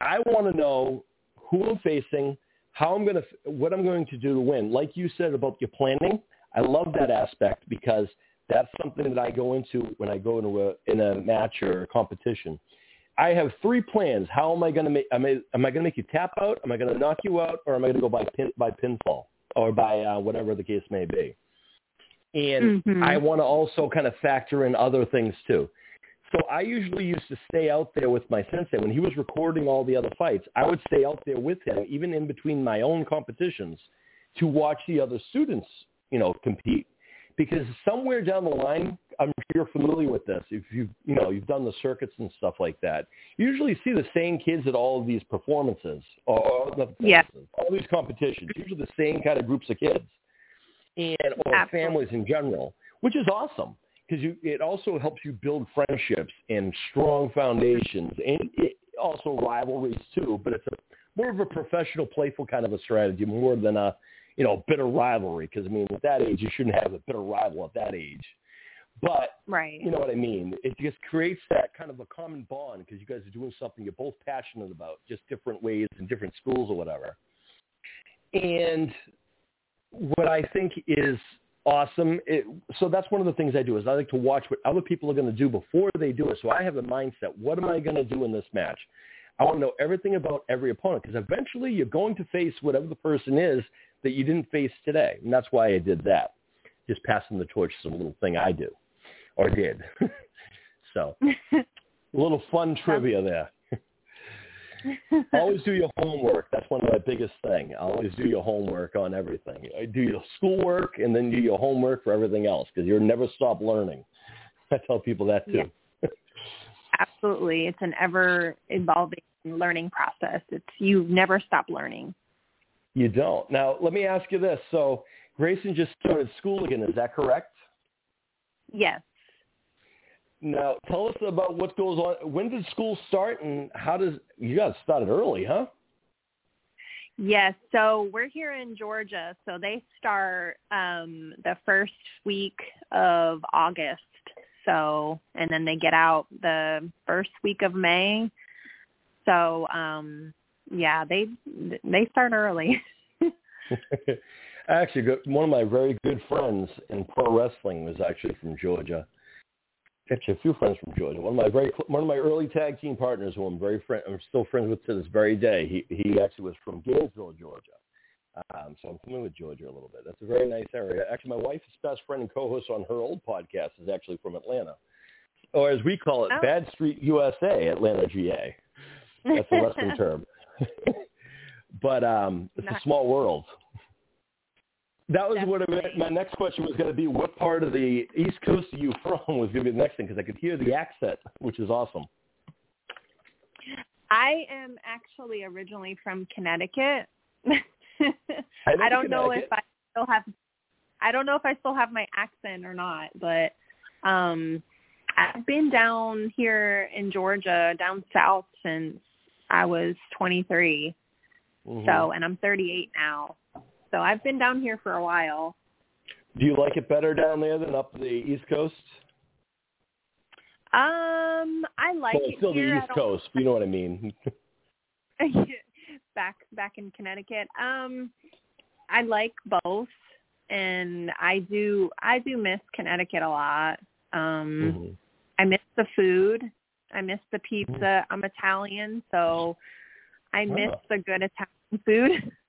I want to know who I'm facing, how I'm going to, what I'm going to do to win. Like you said about your planning, I love that aspect because that's something that I go into when I go into a in a match or a competition. I have three plans. How am I going to make? Am I, am I going to make you tap out? Am I going to knock you out? Or am I going to go by pin by pinfall or by uh, whatever the case may be? And Mhm. I want to also kind of factor in other things too. So I usually used to stay out there with my sensei when he was recording all the other fights. I would stay out there with him, even in between my own competitions, to watch the other students, you know, compete because somewhere down the line, I'm sure you're familiar with this. If you you know you've done the circuits and stuff like that, you usually see the same kids at all of these performances or, not Yeah. all these competitions. Usually the same kind of groups of kids and or Absolutely. families in general, which is awesome because you it also helps you build friendships and strong foundations and it, also rivalries too. But it's a more of a professional, playful kind of a strategy more than a you know, bitter rivalry. Because I mean, at that age, you shouldn't have a bitter rival at that age. But Right. you know what I mean? It just creates that kind of a common bond because you guys are doing something you're both passionate about, just different ways in different schools or whatever. And what I think is awesome, it, so that's one of the things I do is I like to watch what other people are going to do before they do it. So I have a mindset: what am I going to do in this match? I want to know everything about every opponent because eventually you're going to face whatever the person is that you didn't face today, and that's why I did that. Just passing the torch is a little thing I do or did. [laughs] so a little fun [laughs] trivia there. Always do your homework. That's one of my biggest thing. Always do your homework on everything. Do your schoolwork and then do your homework for everything else because you'll never stop learning. [laughs] I tell people that too. Absolutely. It's an ever evolving learning process. It's you never stop learning. You don't. Now, let me ask you this. So Grayson just started school again. Is that correct? Yes. Now, tell us about what goes on. When did school start, and how does you got started early, huh? Yes. So we're here in Georgia. So they start um the first week of August. So and then they get out the first week of May. So um yeah, they they start early. [laughs] [laughs] actually, one of my very good friends in pro wrestling was actually from Georgia. Actually, a few friends from Georgia. One of my very one of my early tag team partners, who I'm very friend, I'm still friends with to this very day. He he actually was from Gainesville, Georgia. Um, so I'm familiar with Georgia a little bit. That's a very nice area. Actually, my wife's best friend and co-host on her old podcast is actually from Atlanta, or as we call it, Oh. Bad Street, USA, Atlanta, GA. That's a wrestling [laughs] term. [laughs] but um, it's a small world. That was what Definitely. my next question was going to be. What part of the East Coast are you [laughs] from? Was going to be the next thing because I could hear the accent, which is awesome. I am actually originally from Connecticut. [laughs] I don't know if I still have I don't know if I still have my accent or not, but um I've been down here in Georgia, down south since I was 23. Mhm. So, and I'm 38 now. So I've been down here for a while. do you like it better down there than up the East Coast? Um, I like well, it still here. the East Coast. You know what I mean? [laughs] back back in Connecticut. Um, I like both. and I do I do miss Connecticut a lot. Um hmm I miss the food. I miss the Mm-hmm. pizza. I'm Italian, so I miss Oh. the good Italian food. [laughs]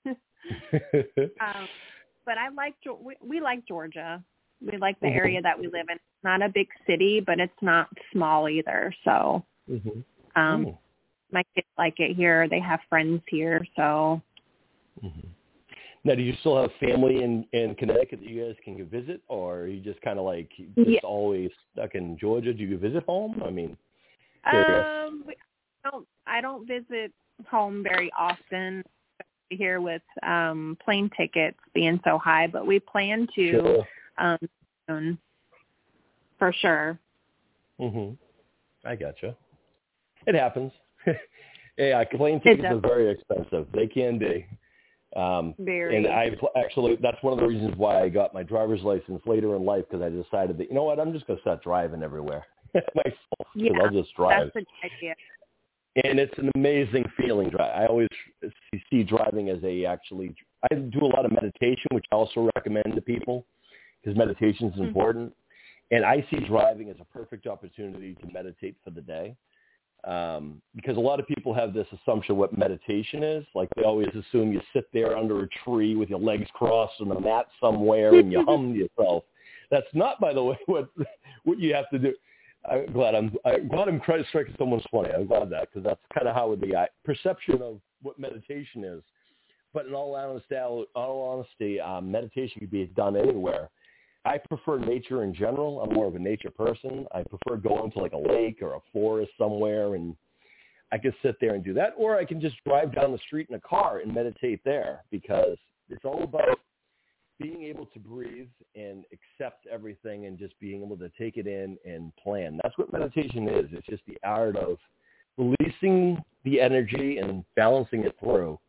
um, but I like we, we like Georgia. We like the Mhm. area that we live in. It's not a big city, but it's not small either. So hmm um Oh. my kids like it here. They have friends here, so hmm Now, do you still have family in in Connecticut that you guys can go visit, or are you just kind of like just Yeah. always stuck in Georgia? Do you visit home? I mean, um we I don't I don't visit home very often here with um plane tickets being so high, but we plan to sure. um soon for sure. hmm I gotcha. It happens. [laughs] yeah, plane tickets are very expensive. They can be. Um, Very and I pl- actually, that's one of the reasons why I got my driver's license later in life because I decided that you know what, I'm just going to start driving everywhere [laughs] myself. Yeah, I'll just drive. that's a good idea. And it's an amazing feeling. I always see- driving as a actually. I do a lot of meditation, which I also recommend to people because meditation is Mhm. important. And I see driving as a perfect opportunity to meditate for the day. Um, because a lot of people have this assumption what meditation is. Like they always assume you sit there under a tree with your legs crossed on a mat somewhere and you [laughs] hum to yourself. That's not, by the way, [laughs] what what you have to do. I'm glad I'm I'm glad I'm trying to strike someone's funny. I'm glad that because that's kind of how the uh, perception of what meditation is. But in all honesty, all honesty, um, meditation can be done anywhere. I prefer nature in general. I'm more of a nature person. I prefer going to like a lake or a forest somewhere, and I can sit there and do that, or I can just drive down the street in a car and meditate there because it's all about being able to breathe and accept everything and just being able to take it in and plan. That's what meditation is. It's just the art of releasing the energy and balancing it through.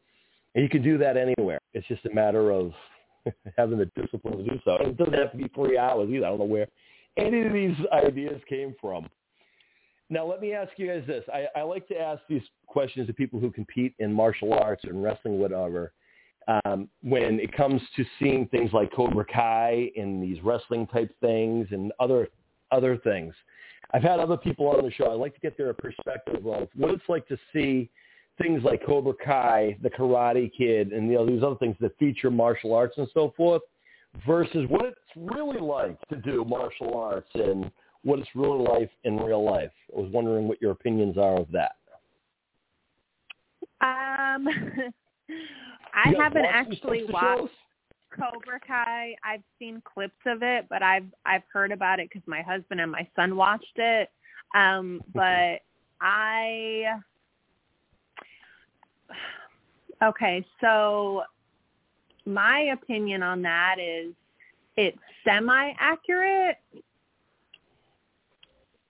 And you can do that anywhere. It's just a matter of [laughs] having the discipline to do so. It doesn't have to be three hours either. I don't know where any of these ideas came from. Now, let me ask you guys this. I, I like to ask these questions to people who compete in martial arts and wrestling, whatever um, when it comes to seeing things like Cobra Kai and these wrestling type things and other other things. I've had other people on the show. I like to get their perspective of what it's like to see things like Cobra Kai, the Karate Kid, and you know these other things that feature martial arts and so forth, versus what it's really like to do martial arts and what it's really like in real life. I was wondering what your opinions are of that. Um [laughs] I You haven't actually watched? Cobra Kai. I've seen clips of it, but I've I've heard about it because my husband and my son watched it. Um, but I okay, so my opinion on that is it's semi accurate.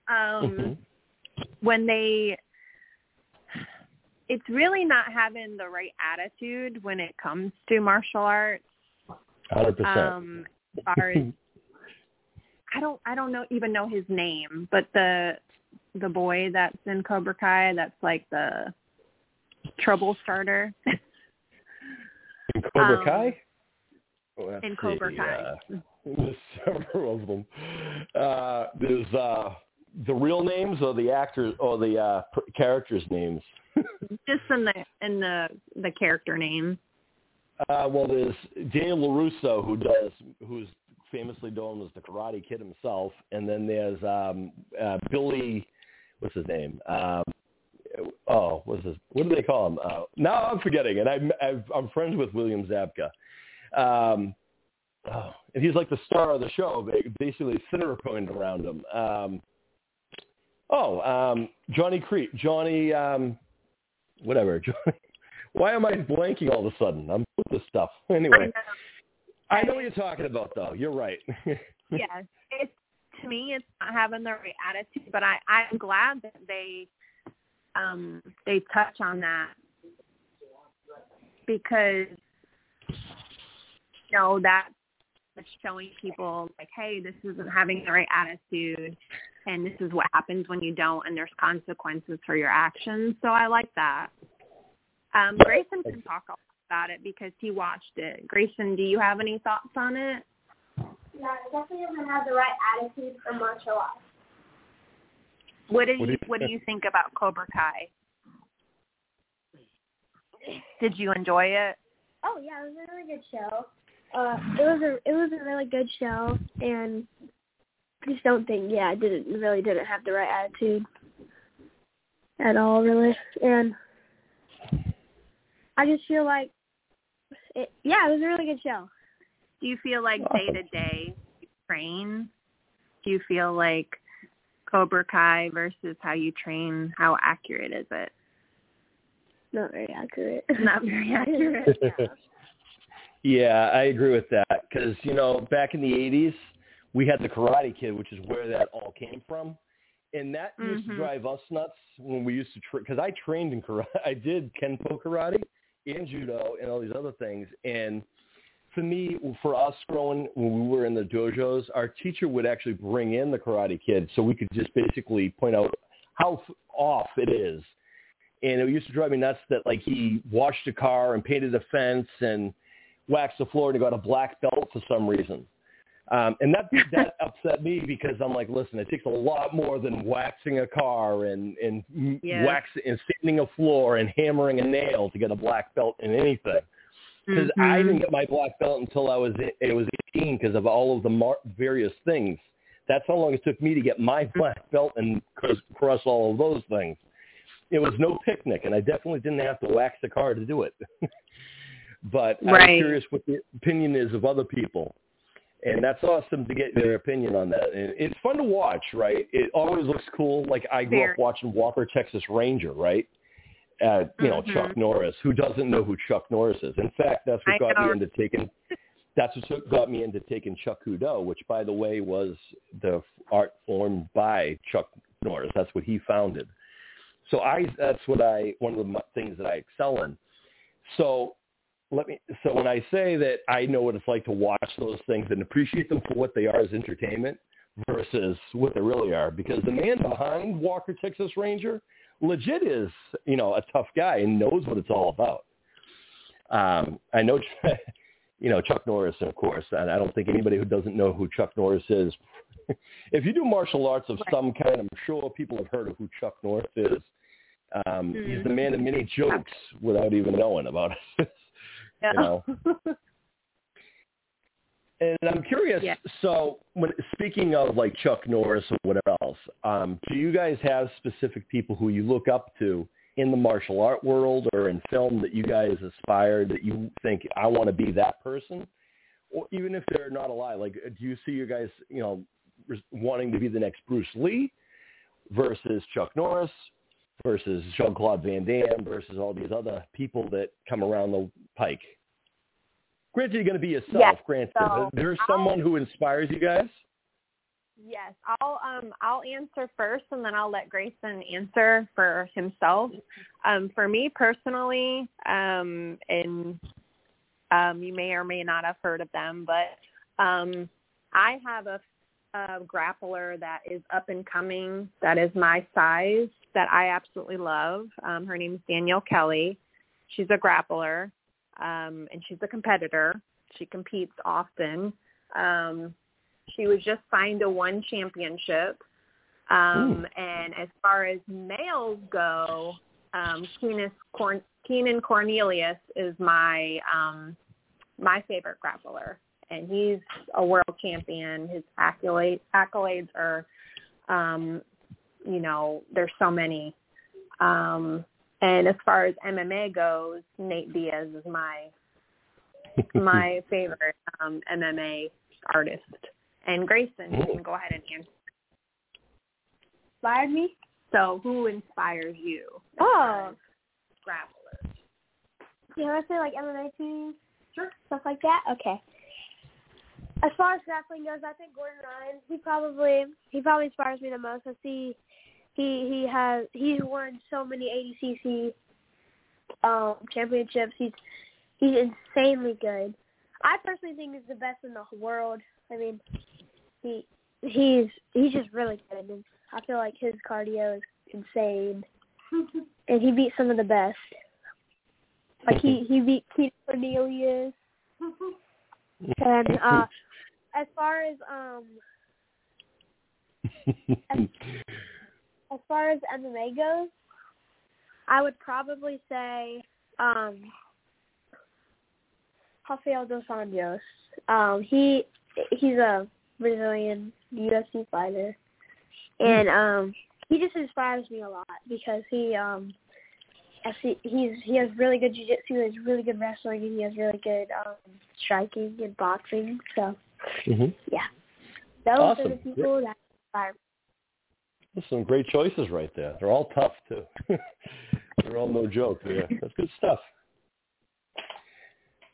Um, Mhm. when they it's really not having the right attitude when it comes to martial arts. Hundred percent. Um, as far as [laughs] I don't, I don't know even know his name, but the the boy that's in Cobra Kai, that's like the trouble starter [laughs] In Cobra um, Kai? Oh, let's in Cobra see, Kai. uh, [laughs] there's several of them. Uh, there's uh, the real names or the actors or the uh, characters' names. [laughs] Just in the in the the character name. Uh, well, there's Daniel LaRusso who does who's famously known as the Karate Kid himself, and then there's um, uh, Billy. What's his name? Um, oh, what's his? What do they call him? Uh, now I'm forgetting, and I'm I've, I'm friends with William Zabka. Um, oh, and he's like the star of the show. ba- Basically, center point around him. Um, oh, um, Johnny Creep, Johnny, um, whatever. [laughs] Johnny. Why am I blanking all of a sudden? I'm with this stuff. [laughs] Anyway, I know what you're talking about, though. You're right. [laughs] yeah, it's to me, it's not having the right attitude. But I, I'm glad that they, um, they touch on that because, you know, that showing people like, hey, this isn't having the right attitude, and this is what happens when you don't, and there's consequences for your actions. So I like that. Um, Grayson can talk about it because he watched it. Grayson, do you have any thoughts on it? Yeah, it definitely doesn't have the right attitude for martial arts. What did What do you you- What do you think about Cobra Kai? Did you enjoy it? Oh yeah, it was a really good show. Uh, it was a it was a really good show, and I just don't think yeah, it didn't really didn't have the right attitude at all, really. And I just feel like it. Yeah, it was a really good show. Do you feel like day to day you train? Do you feel like Cobra Kai versus how you train? How accurate is it? Not very accurate. [laughs] Not very [laughs] accurate. [laughs] Yeah, I agree with that because you know back in the '80s we had the Karate Kid, which is where that all came from, and that used to Mhm. drive us nuts when we used to because I trained in karate, [laughs] I did kenpo karate and judo and all these other things, and for me, for us growing when we were in the dojos, our teacher would actually bring in the Karate Kid so we could just basically point out how f- off it is. And it used to drive me nuts that like he washed a car and painted a fence and waxed the floor and he got a black belt for some reason. Um, and that that [laughs] upset me because I'm like, listen, it takes a lot more than waxing a car and and Yeah. waxing and sanding a floor and hammering a nail to get a black belt in anything because I Mhm. didn't get my black belt until I was it was 18 because of all of the mar- various things. That's how long it took me to get my black belt and cross, cross all of those things. It was no picnic, and I definitely didn't have to wax the car to do it. [laughs] but I'm curious what the opinion is of other people, and that's awesome to get their opinion on that. And it's fun to watch, right? It always looks cool. Like I grew Very. up watching Walker Texas Ranger, right? uh, you know, Mhm. Chuck Norris. Who doesn't know who Chuck Norris is? In fact, that's what I got know. me into taking. That's what got me into taking Chuck Kudo, which, by the way, was the art form by Chuck Norris. That's what he founded. So I, that's what I, one of the things that I excel in. So let me, so when I say that I know what it's like to watch those things and appreciate them for what they are as entertainment versus what they really are, because the man behind Walker Texas Ranger legit is, you know, a tough guy and knows what it's all about. Um, I know, [laughs] you know, Chuck Norris, of course, and I don't think anybody who doesn't know who Chuck Norris is, [laughs] if you do martial arts of some kind, I'm sure people have heard of who Chuck Norris is. Um, He's the man of many jokes without even knowing about it. [laughs] Yeah. you know. [laughs] And I'm curious. Yeah. So, when speaking of like Chuck Norris or whatever else, um, do you guys have specific people who you look up to in the martial art world or in film that you guys aspire that you think I want to be that person, or even if they're not alive? Like, do you see you guys, you know, wanting to be the next Bruce Lee versus Chuck Norris versus Jean Claude Van Damme versus all these other people that come around the pike? Granted, you're going to be yourself. Yes, granted, so there's someone who inspires you guys. Yes, I'll um I'll answer first and then I'll let Grayson answer for himself. Um for me personally, um and um you may or may not have heard of them, but um I have a, a grappler that is up and coming that is my size that I absolutely love. Um her name is Danielle Kelly. She's a grappler um and she's a competitor. She competes often. Um she was just signed to one championship. Um, and as far as males go, um, Keenan, Corn- Keenan Cornelius is my um, my favorite grappler, and he's a world champion. His accolade, accolades are, um, you know, there's so many. Um, and as far as MMA goes, Nate Diaz is my [laughs] my favorite um, MMA artist. And Grayson, you can go ahead and answer. Inspired me? So, who inspires you? Oh, Grapplers. yeah, let's say like MMA teams, sure, stuff like that. Okay. As far as grappling goes, I think Gordon Ryan. He probably he probably inspires me the most. I see he he has he's won so many ADCC um championships. He's he's insanely good. I personally think he's the best in the world. I mean, he he's he's just really good. And I feel like his cardio is insane, [laughs] and he beats some of the best. Like he he beat Keith Cornelius. and uh [laughs] as far as um [laughs] as, as far as MMA goes, I would probably say um Rafael dos Anjos. Um he he's a Brazilian UFC fighter. And um he just inspires me a lot because he um actually he's he has really good jiu-jitsu, he has really good wrestling, and he has really good um striking and boxing. So hmm yeah, those Awesome. are the people that inspire. me. Some great choices right there. They're all tough too. [laughs] They're all no joke. Yeah, that's good stuff.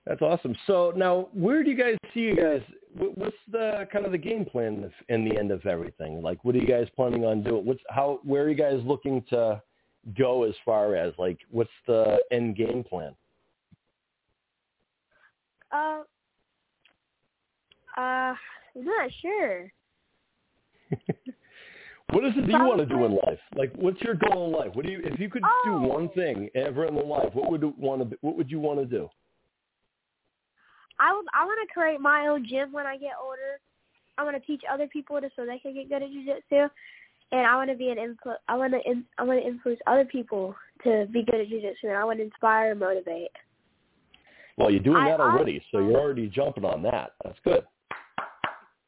That's awesome. So now, where do you guys see you guys? What's the kind of the game plan in the end of everything? Like, what are you guys planning on doing? What's how? Where are you guys looking to go as far as like what's the end game plan? Uh, uh, I'm not sure. [laughs] What is it that you want to do in life? Like, what's your goal in life? What do you? If you could do Oh. one thing ever in life, what would you want to? What would you want to do? I would I want to create my own gym when I get older. I want to teach other people to so they can get good at jiu-jitsu. and I want to be an influ- I want to in- I want to influence other people to be good at jiu-jitsu, and I want to inspire and motivate. Well, you're doing I that already, so you're already jumping on that. That's good.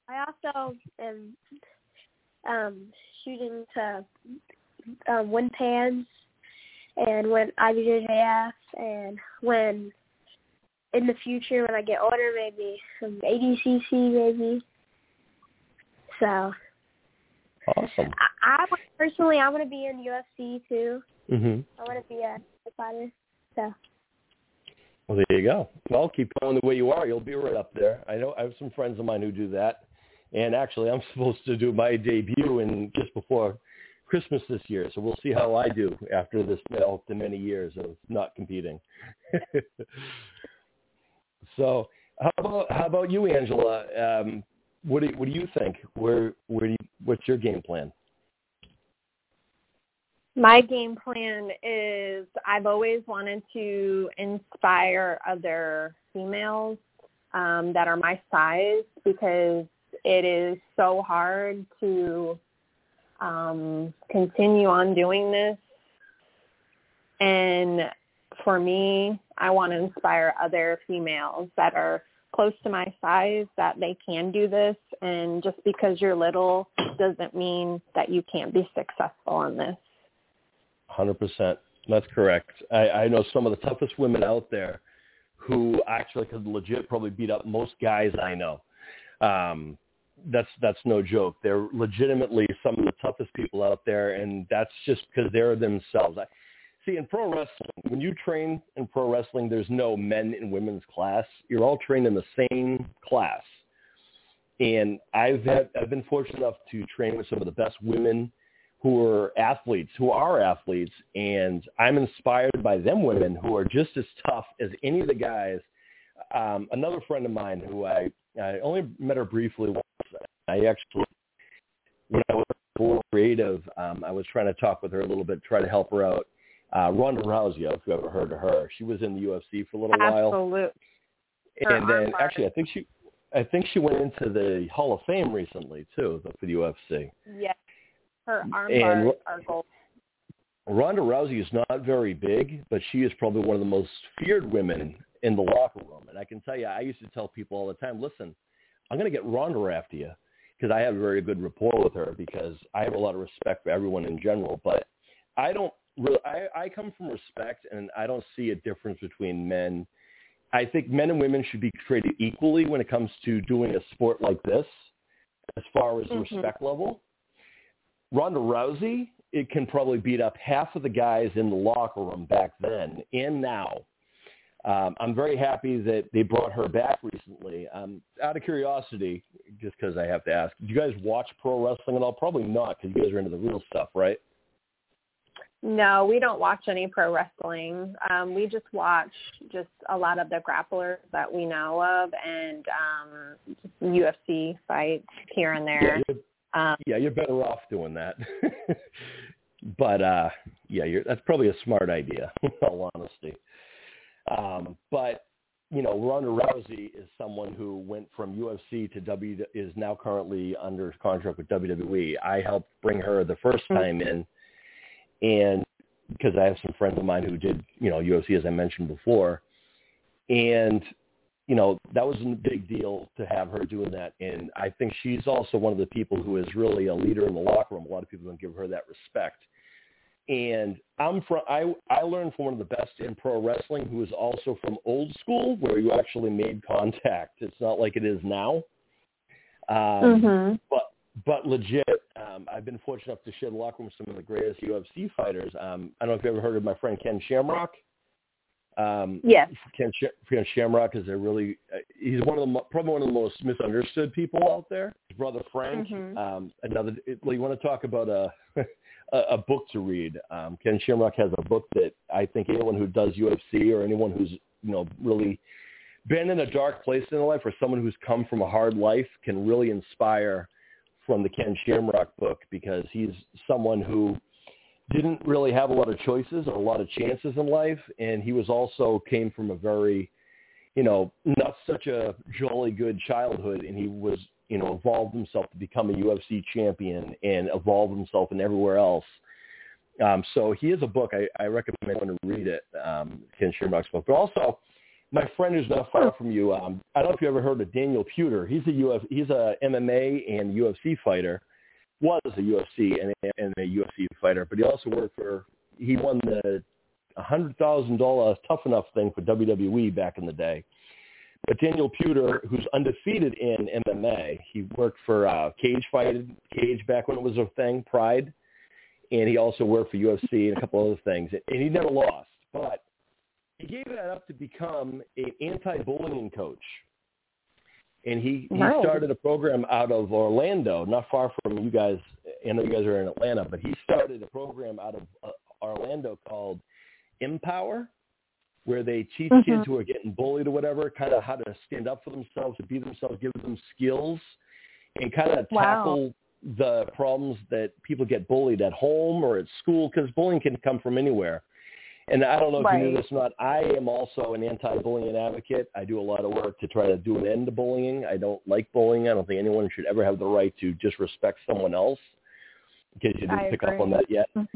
I also am um, shooting to um, win pans and win IBJJF, and when in the future when I get older, maybe some ADCC, maybe. So Awesome. I, I personally I want to be in UFC too. hmm I want to be a fighter. So Well, there you go. Well, keep going the way you are. You'll be right up there. I know I have some friends of mine who do that, and actually, I'm [laughs] supposed to do my debut in just before Christmas this year. So we'll see how I do after this the many years of not competing. [laughs] so, how about how about you, Angela? Um, what do what do you think? Where where do you, what's your game plan? My game plan is I've always wanted to inspire other females um, that are my size because it is so hard to um, continue on doing this. And for me, I want to inspire other females that are close to my size that they can do this. And just because you're little doesn't mean that you can't be successful in this. Hundred percent. That's correct. I, I know some of the toughest women out there who actually could legit probably beat up most guys I know. Um, that's that's no joke. They're legitimately some of the toughest people out there, and that's just because they're themselves. I, see, in pro wrestling, when you train in pro wrestling, there's no men and women's class. You're all trained in the same class. And I've had I've been fortunate enough to train with some of the best women who are athletes, who are athletes, and I'm inspired by them women who are just as tough as any of the guys. Um, another friend of mine who I, I only met her briefly once. I actually, when I was for creative, um, I was trying to talk with her a little bit, try to help her out. Uh, Ronda Rousey, if you ever heard of her, she was in the UFC for a little while Absolutely. And then actually I think she I think she went into the Hall of Fame recently too for the UFC. Yes. Her arm And bars are gold. Ronda Rousey is not very big, but she is probably one of the most feared women in the locker room. And I can tell you, I used to tell people all the time, listen, I'm going to get Ronda after you because I have a very good rapport with her because I have a lot of respect for everyone in general. But I don't really, I, I come from respect and I don't see a difference between men. I think men and women should be treated equally when it comes to doing a sport like this as far as Mhm. respect level. Ronda Rousey, it can probably beat up half of the guys in the locker room back then and now. Um, I'm very happy that they brought her back recently. Um, out of curiosity, just because I have to ask, do you guys watch pro wrestling at all? Probably not, because you guys are into the real stuff, right? No, we don't watch any pro wrestling. Um, we just watch just a lot of the grapplers that we know of and um, just UFC fights here and Yeah, there. you're, Um, yeah, you're better off doing that. [laughs] but uh, yeah, you're, that's probably a smart idea, [laughs] in all honesty. Um, but you know, Ronda Rousey is someone who went from UFC to W is now currently under contract with WWE. I helped bring her the first Mm-hmm. time in, and because I have some friends of mine who did you know UFC as I mentioned before, and you know that was a big deal to have her doing that. And I think she's also one of the people who is really a leader in the locker room. A lot of people don't give her that respect and I'm from I I learned from one of the best in pro wrestling who is also from old school where you actually made contact. It's not like it is now. Um, Mhm. But but legit, um, I've been fortunate enough to share the locker room with some of the greatest UFC fighters. Um, I don't know if you ever heard of my friend Ken Shamrock. Um, Yes. Ken, Sh- Ken Shamrock is a really uh, he's one of the probably one of the most misunderstood people out there. His brother Frank, Mhm. um, another. It, well, you want to talk about a [laughs] a, a book to read? Um, Ken Shamrock has a book that I think anyone who does UFC or anyone who's you know really been in a dark place in their life or someone who's come from a hard life can really inspire from the Ken Shamrock book because he's someone who didn't really have a lot of choices or a lot of chances in life and he was also came from a very you know not such a jolly good childhood and he was you know evolved himself to become a UFC champion and evolved himself and everywhere else. Um, so he has a book I, I recommend anyone to read it um, Ken Shamrock's book. But also my friend who's not far from you um, I don't know if you ever heard of Daniel Puder he's a Uf, he's a MMA and UFC fighter was a UFC and a, and a UFC fighter, but he also worked for. He won the hundred thousand dollar tough enough thing for WWE back in the day. But Daniel Puder, who's undefeated in MMA, he worked for uh, Cage Fight, Cage back when it was a thing, Pride, and he also worked for UFC and a couple other things, and he never lost. But he gave that up to become an anti-bullying coach and he, he started a program out of Orlando, not far from you guys. I know you guys are in Atlanta, but he started a program out of uh, Orlando called Empower, where they teach Mhm. kids who are getting bullied or whatever, kind of how to stand up for themselves, to be themselves, give them skills, and kind of Wow. tackle the problems that people get bullied at home or at school, because bullying can come from anywhere. And I don't know if you knew this or not. I am also an anti-bullying advocate. I do a lot of work to try to do an end to bullying. I don't like bullying. I don't think anyone should ever have the right to disrespect someone else. In case you didn't I pick up on that yet. Mhm.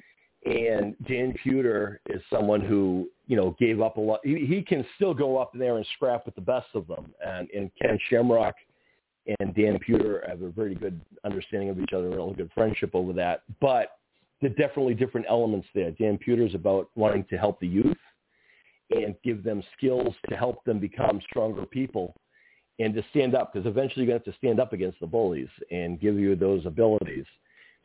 And Dan Puder is someone who, you know, gave up a lot. He, he can still go up there and scrap with the best of them. And, and Ken Shamrock and Dan Puder have a very good understanding of each other and a good friendship over that. But are definitely different elements there. Dan is about wanting to help the youth and give them skills to help them become stronger people and to stand up because eventually you're going to have to stand up against the bullies and give you those abilities.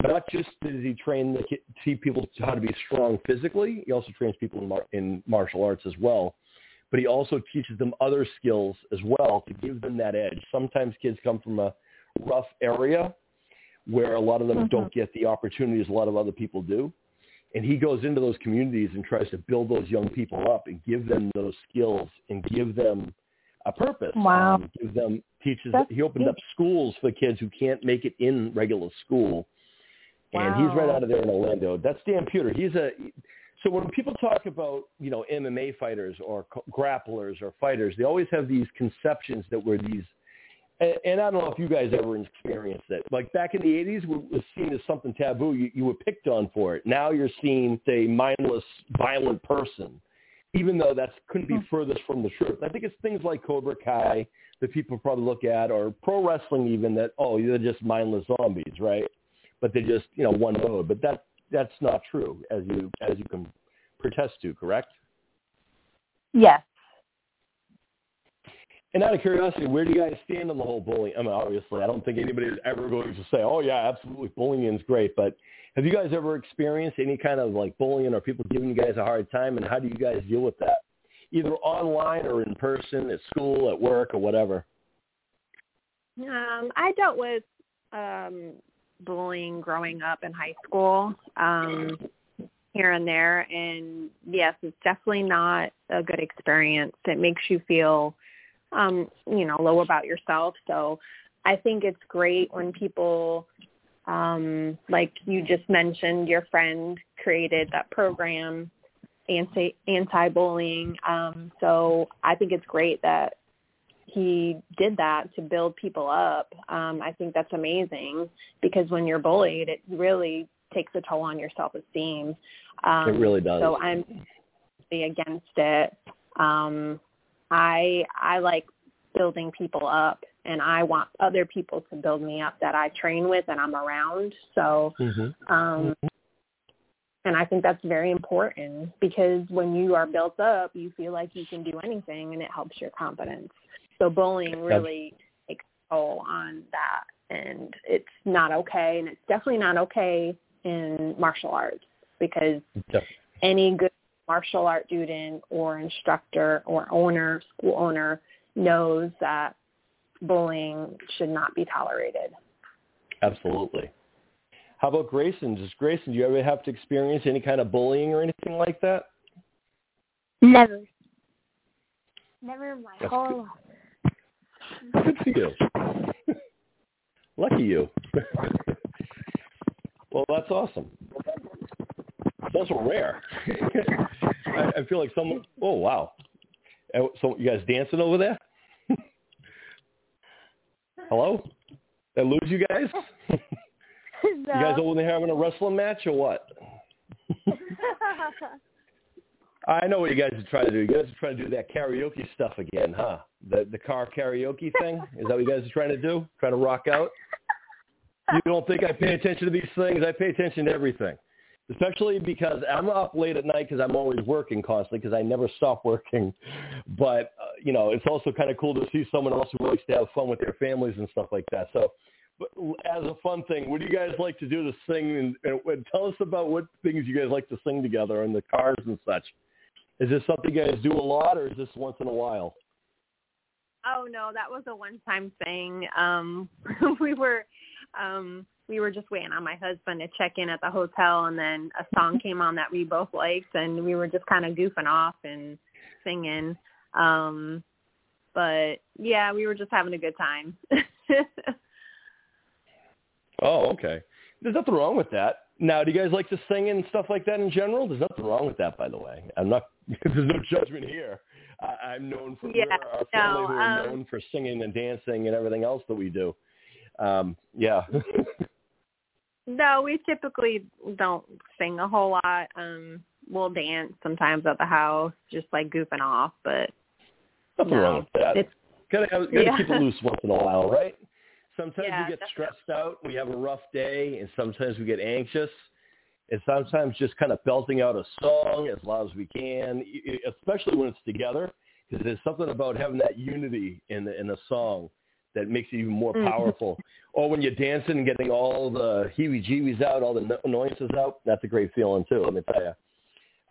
Not just does he train the teach people how to be strong physically, he also trains people in, mar- in martial arts as well. But he also teaches them other skills as well to give them that edge. Sometimes kids come from a rough area where a lot of them Mhm. don't get the opportunities a lot of other people do. And he goes into those communities and tries to build those young people up and give them those skills and give them a purpose. Wow. Um, give them teaches. That's he opened neat. up schools for kids who can't make it in regular school, and he's right out of there in Orlando. That's Dan Puder. He's a so when people talk about you know MMA fighters or grapplers or fighters, they always have these conceptions that were these. And, and I don't know if you guys ever experienced it. Like back in the '80s, it was seen as something taboo. You, you were picked on for it. Now you're seen a mindless, violent person, even though that couldn't be hmm. furthest from the truth. I think it's things like Cobra Kai that people probably look at, or pro wrestling even that oh they're just mindless zombies, right? But they're just you know one mode. But that that's not true, as you as you can protest to, correct? Yes. And out of curiosity, where do you guys stand on the whole bullying? I mean, obviously, I don't think anybody's ever going to say, "Oh yeah, absolutely, bullying is great." But have you guys ever experienced any kind of like bullying or people giving you guys a hard time? And how do you guys deal with that, either online or in person, at school, at work, or whatever? Um, I dealt with um, bullying growing up in high school, um, here and there, and yes, it's definitely not a good experience. It makes you feel, um, you know, low about yourself. So, I think it's great when people, um, like you just mentioned, your friend created that program anti anti bullying. Um, so I think it's great that he did that to build people up. Um, I think that's amazing because when you're bullied, it really takes a toll on your self esteem. Um, it really does. So I'm against it. Um, I I like building people up and I want other people to build me up that I train with and I'm around. So mm-hmm. um and I think that's very important because when you are built up, you feel like you can do anything and it helps your confidence. So bullying really takes a toll on that and it's not okay and it's definitely not okay in martial arts because any good martial art student or instructor or owner, school owner knows that bullying should not be tolerated. Absolutely. How about Grayson? Does Grayson, do you ever have to experience any kind of bullying or anything like that? Never. Never in my That's whole good. Good for you. [laughs] Lucky you. [laughs] well, that's awesome. It's also rare. [laughs] I, I feel like someone. Oh wow! Uh, So you guys dancing over there? [laughs] Hello? Did I lose you guys? life. [laughs] You guys over there having a wrestling match or what? I know what you guys are trying to do. You guys are trying to do that karaoke stuff again, huh? The the car karaoke thing? Is that what you guys are trying to do? Trying to rock out? You don't think I pay attention to these things? I pay attention to everything. Especially because I'm up late at night because I'm always working constantly because I never stop [laughs] working. But, uh, you know, it's also kind of cool to see someone else who likes to have fun with their families and stuff like that. So but as a fun thing, what do you guys like to do to sing? And, and, and tell us about what things you guys like to sing together in the cars and such. Is this something you guys do a lot, or is this once in a while? Oh no, that was a one time thing. Um [laughs] we were um we were just waiting on my husband to check in at the hotel and then a song came on that we both liked and we were just kind of goofing off and singing. Um but yeah, we were just having a good time. [laughs] Oh, okay. There's nothing wrong with that. Now, do you guys like to sing and stuff like that in general? There's nothing wrong with that, by the way. I'm not. [laughs] There's no judgment here. I, I'm known for Yeah, our family no, who are um, known for singing and dancing and everything else that we do. Um, yeah. [laughs] no, we typically don't sing a whole lot. Um we'll dance sometimes at the house, just like goofing off, but nothing no, wrong with that. it's Gotta, gotta Yeah. keep it loose once in a while, right? Sometimes Yeah, we get definitely. stressed out, we have a rough day, and sometimes we get anxious. And sometimes just kind of belting out a song as loud as we can, especially when it's together, because there's something about having that unity in the, in a song that makes it even more Mhm. powerful. Or when you're dancing and getting all the heebie-jeebies out, all the no- noises out, that's a great feeling too. Let me tell you.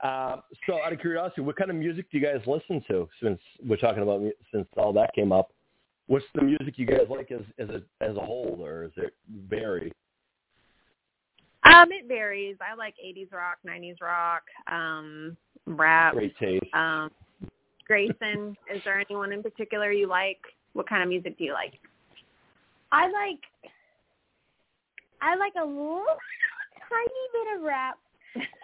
Uh, so, out of curiosity, what kind of music do you guys listen to? Since we're talking about since all that came up, what's the music you guys like as as a as a whole, or is it vary? um it varies. I like 80s rock, 90s rock, um rap. Great taste. Um Grayson, is there anyone in particular you like? What kind of music do you like? I like I like a little tiny bit of rap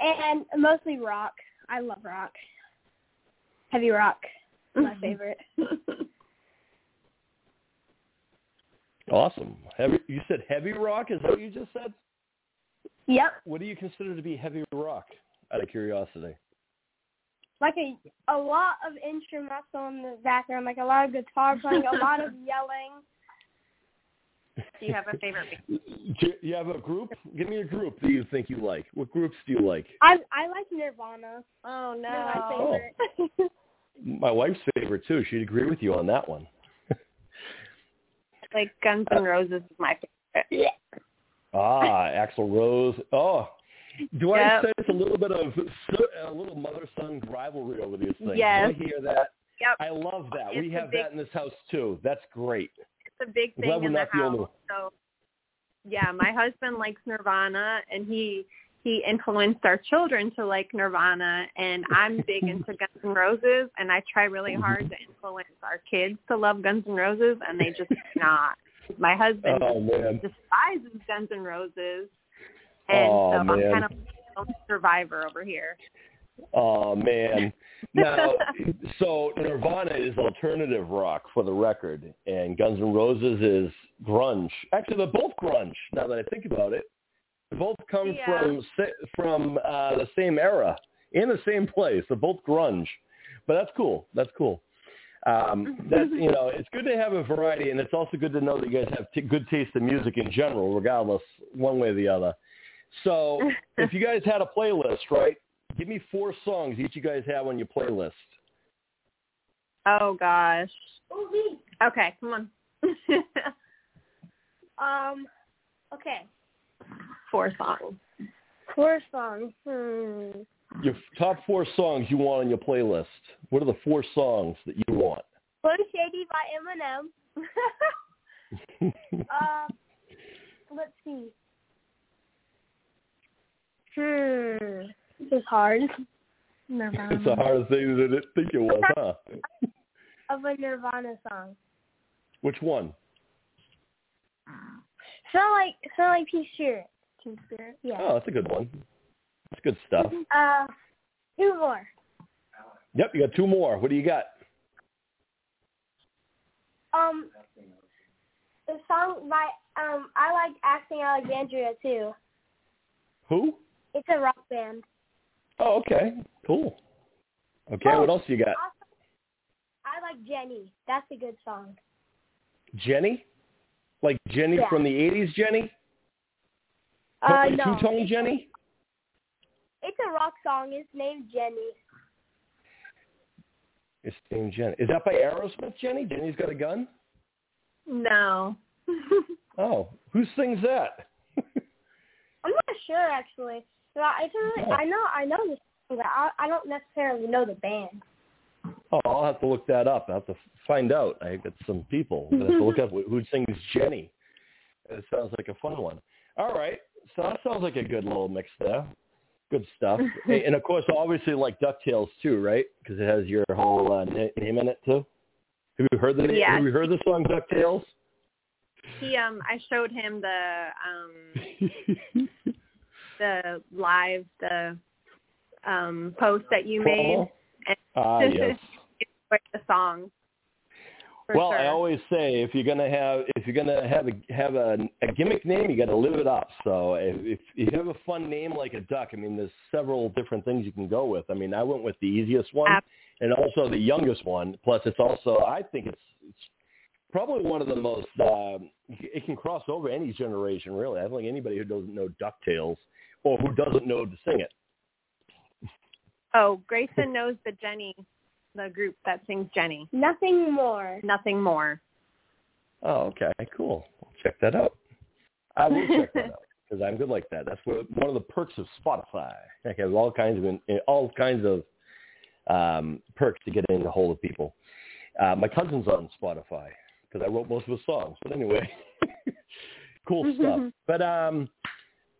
and mostly rock. I love rock. Heavy rock, my mm-hmm. favorite. [laughs] Awesome. Heavy, you said heavy rock. Is that what you just said? Yep, What do you consider to be heavy rock? Out of curiosity. Like a a lot of instrumental in the background, like a lot of guitar playing, a lot of [laughs] yelling. Do you have a favorite [laughs] Do you have a group? Give me a group that you think you like. What groups do you like? I I like Nirvana. Oh They're my Oh. favorite. [laughs] My wife's favorite too. She'd agree with you on that one. Like Guns N' Roses is my favorite. Yeah. Ah, Axl Rose. Oh, do I Yep. sense a little bit of a little mother-son rivalry over these things? Yes. Do I hear that? Yep. I love that. we It's a have big- that in this house too. That's great. It's a big thing in the not the only house. So yeah, my husband likes Nirvana and he he influenced our children to like Nirvana and I'm big [laughs] into Guns N' Roses and I try really hard to influence our kids to love Guns N' Roses and they just [laughs] not. My husband Oh despises Guns N' Roses and Oh, so man. I'm kind of a survivor over here. Oh man. Now, [laughs] so Nirvana is alternative rock for the record, and Guns N' Roses is grunge. Actually, they're both grunge. Now that I think about it, they both come Yeah. from from uh, the same era in the same place. They're both grunge, but that's cool. That's cool. Um, that's [laughs] you know, it's good to have a variety, and it's also good to know that you guys have t- good taste in music in general, regardless one way or the other. So, [laughs] if you guys had a playlist, right? Give me four songs each you guys have on your playlist. Oh gosh. Oh, me. Okay, come on. [laughs] Um, okay. Four songs. Four songs. Hmm. Your top four songs you want on your playlist. What are the four songs that you want? Slim Shady by Eminem. [laughs] uh, let's see. Hmm. This is hard. Nirvana. [laughs] it's a harder thing than I think it was, huh? [laughs] Of a Nirvana song. Which one? Smell like smell like Teen Spirit. Teen Spirit. Yeah. Oh, that's a good one. That's good stuff. [laughs] Uh, two more. Yep, you got two more. What do you got? Um, the song by um I like Asking Alexandria too. Who? It's a rock band. Oh, okay. Cool. Okay, Oh. what else you got? Also, I like Jenny. That's a good song. Jenny? Like Jenny Yeah. from the 80s, Jenny? Uh, Totally no. Two-tone Jenny? It's a rock song. It's named Jenny. It's named Jenny. Is that by Aerosmith, Jenny? Jenny's got a gun? No. [laughs] Oh, who sings that? [laughs] I'm not sure actually. But I a really, I know I know the song, but I, I don't necessarily know the band. Oh, I'll have to look that up. I'll have to find out. I got some people. I have to look [laughs] up who sings Jenny. It sounds like a fun one. All right. So that sounds like a good little mix there. Good stuff. [laughs] And of course, obviously, like DuckTales too, right? Because it has your whole uh, na- name in it too. Have you heard the name? Yeah. Have you heard the song DuckTales? he um I showed him the um [laughs] the live the um post that you made and Ah, [laughs] yes. the song. Well, sure. I always say if you're gonna have if you're gonna have a have a, a gimmick name, you got to live it up. So if, if you have a fun name like a duck, I mean, there's several different things you can go with. I mean, I went with the easiest one and also the youngest one. Plus, it's also I think it's it's probably one of the most. Um, it can cross over any generation, really. I don't think anybody who doesn't know Ducktales or who doesn't know to sing it. Oh, Grayson knows the Jenny, the group that sings Jenny. Nothing more. Nothing more. Oh, okay, cool. I'll check that out. I will check that [laughs] out because I'm good like that. That's what, one of the perks of Spotify. [laughs] It has all kinds of all kinds of um, perks to get in the hold of people. Uh, my cousin's on Spotify because I wrote most of his songs. But anyway, [laughs] cool stuff. But um,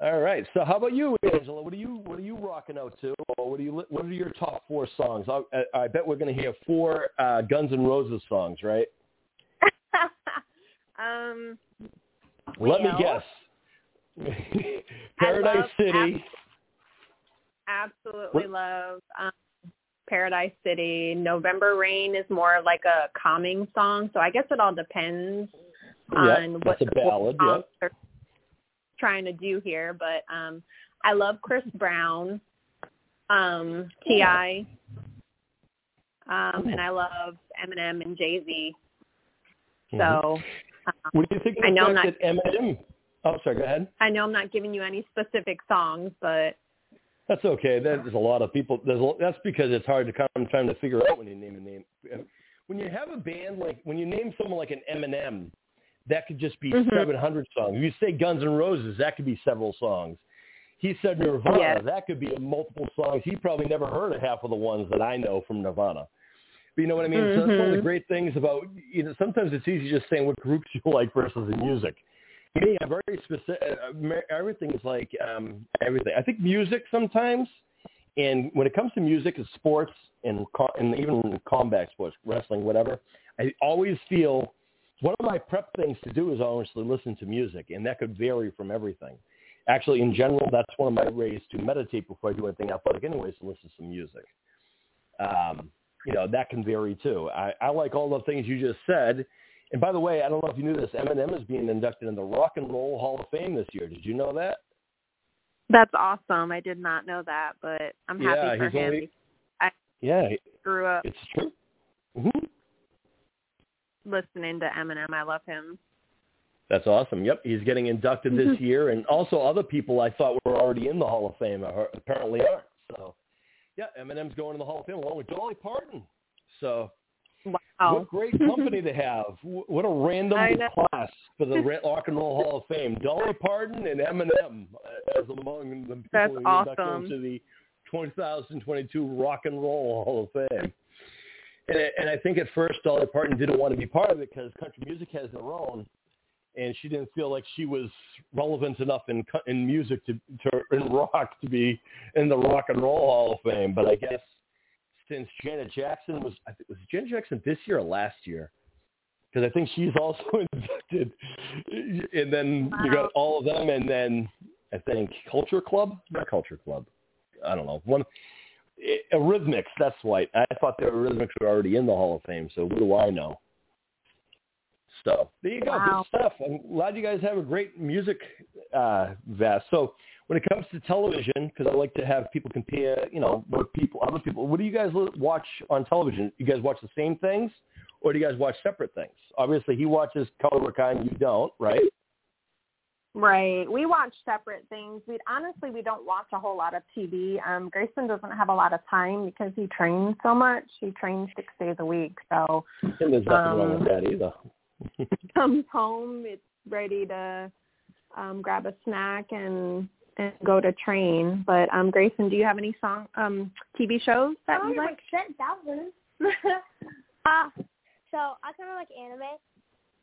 all right. So how about you, Angela? What are you what are you rocking out to? Or what are you what are your top four songs? I, I, I bet we're going to hear four uh, Guns N' Roses songs, right? [laughs] um Let me guess. [laughs] Paradise City. absolutely What- love um Paradise City. November Rain is more like a calming song, so I guess it all depends on what that's a the ballad, yeah. Trying to do here. But um I love Chris Brown, um, T.I., um, and I love Eminem and Jay Z. So what do you think I know I'm that Eminem? Oh, sorry. Go ahead. I know I'm not giving you any specific songs, but That's okay. There's a lot of people. There's a, that's because it's hard to come time to figure out when you name a name. When you have a band like when you name someone like an Eminem, that could just be Mhm. 700 songs. If you say Guns N' Roses, that could be several songs. He said Nirvana, Yes. that could be multiple songs. He probably never heard of half of the ones that I know from Nirvana. But you know what I mean? So that's one of the Mhm. great things about you know. Sometimes it's easy just saying what groups [laughs] you like versus the music. Me, I'm very specific. Everything is like um, everything. I think music sometimes, and when it comes to music and sports and co- and even combat sports, wrestling, whatever, I always feel one of my prep things to do is honestly listen to music, and that could vary from everything. actually, in general, that's one of my ways to meditate before I do anything athletic, anyways, to listen to some music. Um, you know, that can vary too. I, I like all the things you just said. And by the way, I don't know if you knew this, Eminem is being inducted in the Rock and Roll Hall of Fame this year. Did you know that? That's awesome. I did not know that, but I'm happy for him. Only, I yeah, grew up it's true. Listening to Eminem. I love him. That's awesome. Yep, he's getting inducted this [laughs] year, and also other people I thought were already in the Hall of Fame are, apparently aren't. So, yeah, Eminem's going in the Hall of Fame along with Dolly Parton. So, Wow. what great company to have! [laughs] What a random class for the [laughs] Rock and Roll Hall of Fame: Dolly Parton and Eminem uh, as among the people That's inducted awesome. into the 2022 Rock and Roll Hall of Fame. And, I- and I think at first Dolly Parton didn't want to be part of it because country music has their own, and she didn't feel like she was relevant enough in in music to, to in rock to be in the Rock and Roll Hall of Fame. But I guess since Janet Jackson was, I think was Janet Jackson this year or last year? Because I think she's [laughs] also inducted, and then you got all of them, and then I think Culture Club, not Culture Club, I don't know one. Eurythmics, that's right. I thought the Eurythmics were already in the Hall of Fame, so what do I know? So there you go, Wow. good stuff. I'm glad you guys have a great music uh, vest. So when it comes to television, because I like to have people compare, you know, what people, other people. What do you guys watch on television? You guys watch the same things, or do you guys watch separate things? Obviously, he watches Cobra Kai, and you don't, right? Right. We watch separate things. We honestly we don't watch a whole lot of TV. Um Grayson doesn't have a lot of time because he trains so much. He trains six days a week. So And there's nothing wrong Um, with that either. [laughs] comes home, it's ready to um grab a snack and and go to train. But um Grayson, do you have any song um TV shows that you like? percent thousands. [laughs] uh, so I kind of like anime,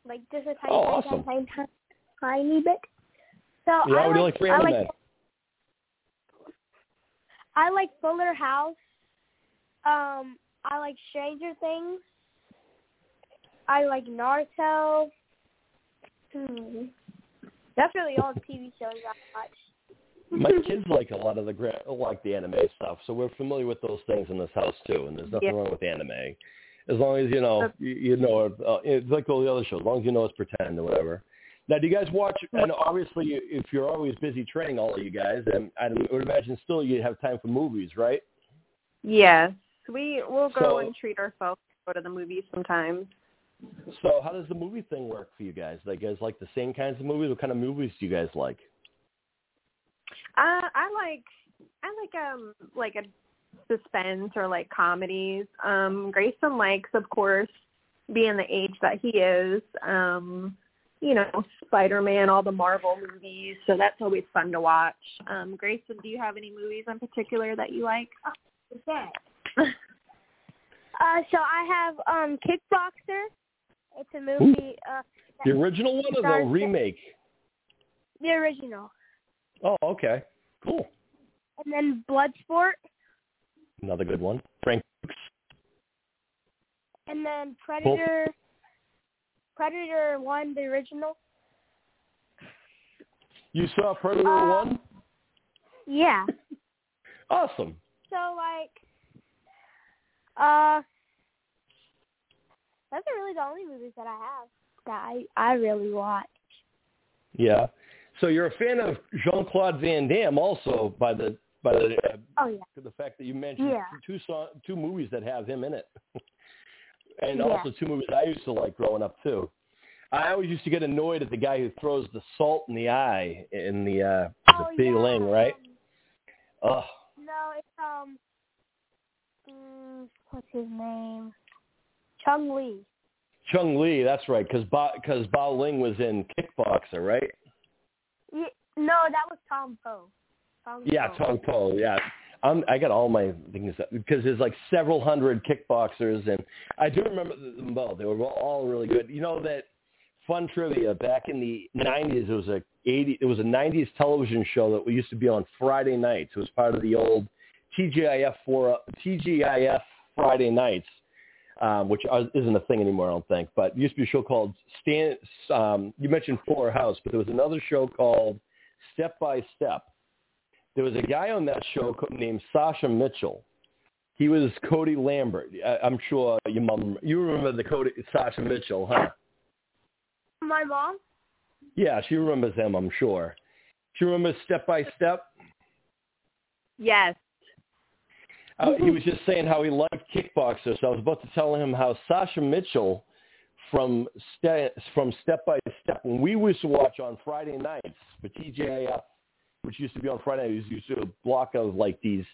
like just a tiny, Oh, tiny, awesome. tiny, tiny, tiny bit. So Yeah, I what do you like for I like I like Fuller House. Um, I like Stranger Things. I like Naruto. Hmm. That's really all the TV shows I watch. My [laughs] kids like a lot of the like the anime stuff, so we're familiar with those things in this house too. And there's nothing Yeah. wrong with anime, as long as you know you, you know uh, it's like all the other shows. As long as you know it's pretend or whatever. Now, do you guys watch? And obviously, if you're always busy training, all of you guys, and I would imagine still you have time for movies, right? Yes. We we'll go So- and treat ourselves, go to the movies sometimes. So, how does the movie thing work for you guys? Like, you guys like the same kinds of movies? What kind of movies do you guys like? Uh, I like I like um like a suspense or like comedies. Um, Grayson likes, of course, being the age that he is. Um, you know, Spider Man, all the Marvel movies. So that's always fun to watch. Um, Grayson, do you have any movies in particular that you like? What's that? [laughs] Uh, so I have um Kickboxer. It's a movie. Uh, The original one or the remake? the original, Oh, okay, cool. and then Bloodsport, Another good one. Frank. and then Predator. Predator One, the original. You saw Predator Uh, One? Yeah. [laughs] Awesome. So like, uh, those are really the only movies that I have that I I really watch. Yeah. So you're a fan of Jean Claude Van Damme, also by the by the uh, Oh yeah. the fact that you mentioned Yeah. two song, two movies that have him in it, [laughs] and Yeah. also two movies I used to like growing up too. I always used to get annoyed at the guy who throws the salt in the eye in the uh Oh the Big yeah. Ling, right? Ugh. no, it's um, mm, what's his name? Chong Li. Chong Li, that's right, because Ba, cause Bao Ling was in Kickboxer, right? Yeah, no, that was Tom Poe. Tom Yeah, Poe. Tong Po. Yeah, I'm, I got all my things up because there's like several hundred kickboxers, and I do remember them both. They were all really good. You know that fun trivia back in the '90s. It was a '80. It was a '90s television show that used to be on Friday nights. It was part of the old TGIF for TGIF Friday nights. Um, which isn't a thing anymore, I don't think. But used to be a show called Stan. Um, you mentioned Fuller House, but there was another show called Step by Step. There was a guy on that show named Sasha Mitchell. He was Cody Lambert. I, I'm sure your mom, you remember the Cody Sasha Mitchell, huh? My mom? Yeah, she remembers him, I'm sure. She remembers Step by Step. Yes. Uh, he was just saying how he liked kickboxers. So I was about to tell him how Sasha Mitchell from Ste- from Step by Step, when we used to watch on Friday nights for TJF, which used to be on Friday nights, used to do a block of like these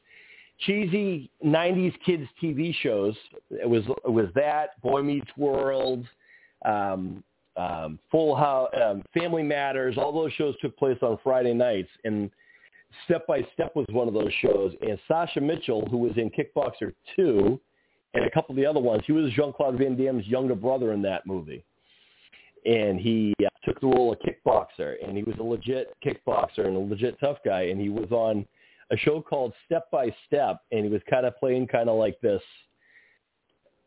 cheesy '90s kids TV shows. It was it was that Boy Meets World, um, um, Full House, um, Family Matters. All those shows took place on Friday nights, and Step by Step was one of those shows. And Sasha Mitchell, who was in Kickboxer 2 and a couple of the other ones, he was Jean-Claude Van Damme's younger brother in that movie. And he took the role of kickboxer, and he was a legit kickboxer and a legit tough guy. And he was on a show called Step by Step, and he was kind of playing kind of like this,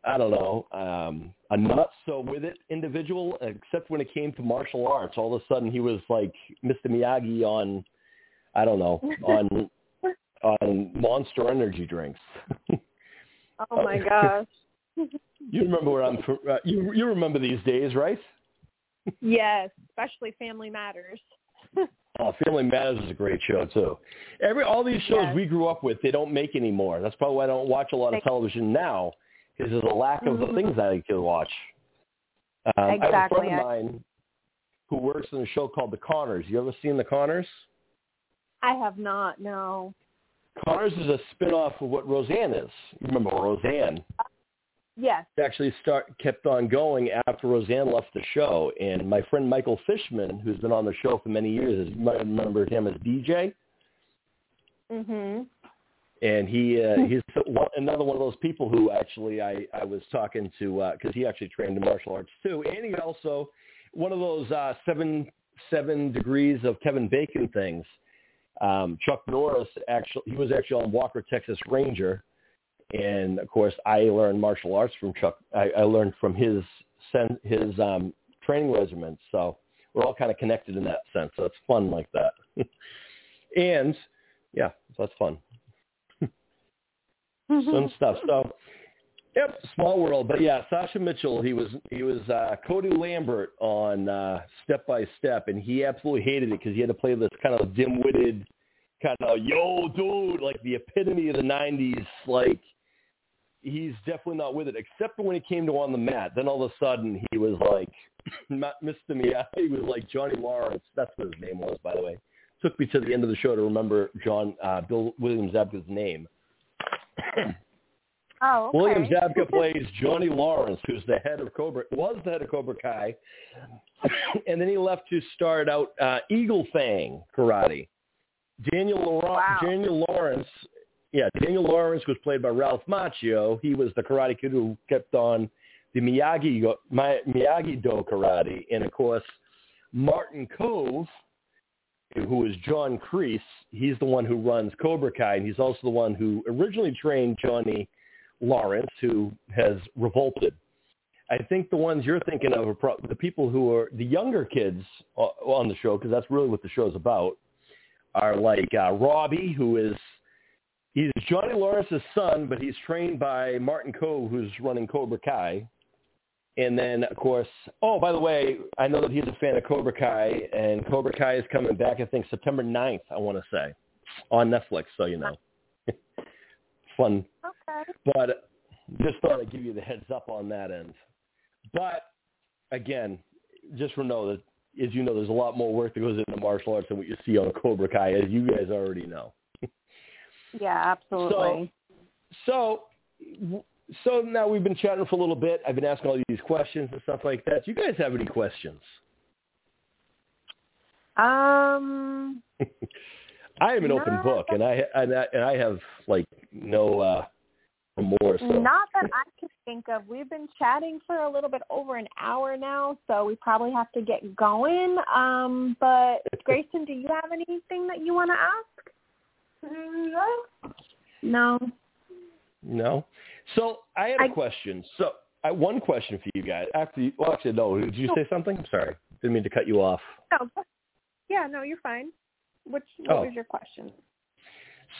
I don't know, um, a not so with it individual, except when it came to martial arts. All of a sudden, he was like Mr. Miyagi on – I don't know, on [laughs] on Monster Energy drinks. Oh my [laughs] gosh. you remember where I'm? Uh, you you remember these days, right? Yes, especially Family Matters. [laughs] Oh, Family Matters is a great show too. Every all these shows Yes. we grew up with, they don't make anymore. That's probably why I don't watch a lot of television now, because there's a lack of Mhm. things that I could watch. Um, I have a Exactly. friend of mine who works in a show called The Connors. You ever seen The Connors? I have not, no. Connors is a spin-off of what Roseanne is. You remember Roseanne? Yes. It actually start kept on going after Roseanne left the show. And my friend Michael Fishman, who's been on the show for many years, you might remember him as DJ. Mhm. And he uh, he's another one of those people who actually I I was talking to because he actually trained in martial arts too, and he also one of those uh, seven seven degrees of Kevin Bacon things. Um, Chuck Norris actually he was actually on Walker Texas Ranger, and of course I learned martial arts from Chuck. I, I learned from his his um, training regimen, so we're all kind of connected in that sense. So it's fun like that, [laughs] and yeah, so that's fun. [laughs] Some stuff. So, yep, small world. But yeah, Sasha Mitchell. He was he was uh, Cody Lambert on uh, Step by Step, and he absolutely hated it because he had to play this kind of dim-witted, kind of yo dude, like the epitome of the '90s. Like he's definitely not with it, except for when he came to on the mat. Then all of a sudden he was like not Mr. Miyagi. He was like Johnny Lawrence. That's what his name was, by the way. Took me to the end of the show to remember John uh, Bill William Zabka's name. [clears throat] Oh, okay. William Zabka plays Johnny Lawrence, who's the head of Cobra, was the head of Cobra Kai, [clears throat] and then he left to start out uh, Eagle Fang Karate. Daniel Laurent, Wow. Daniel Lawrence, yeah, Daniel Lawrence was played by Ralph Macchio. He was the Karate Kid who kept on the Miyagi Miyagi Do Karate, and of course Martin Kove, who is John Kreese. He's the one who runs Cobra Kai, and he's also the one who originally trained Johnny Lawrence, who has revolted. I think the ones you're thinking of are pro- the people who are the younger kids on the show, because that's really what the show's about, are like uh, Robbie, who is he's Johnny Lawrence's son, but he's trained by Martin Kove, who's running Cobra Kai. And then, of course, oh, by the way, I know that he's a fan of Cobra Kai, and Cobra Kai is coming back, I think, September 9th, I want to say, on Netflix, so you know. [laughs] Fun Okay. but just thought I'd give you the heads up on that end. But again, just for know that, as you know, there's a lot more work that goes into martial arts than what you see on Cobra Kai, as you guys already know. Yeah, absolutely. So, so so now we've been chatting for a little bit. I've been asking all these questions and stuff like that. Do you guys have any questions? um, [laughs] I am an open book, and I and I, and I have like no uh, remorse. So. not that I can think of. We've been chatting for a little bit over an hour now, so we probably have to get going. Um, but [laughs] Grayson, do you have anything that you want to ask? No. No. So I had a I- question. So I, one question for you guys. After you, well, actually, no. Did you say something? I'm sorry. Didn't mean to cut you off. No. Yeah, no, you're fine. Which what Oh. was your question?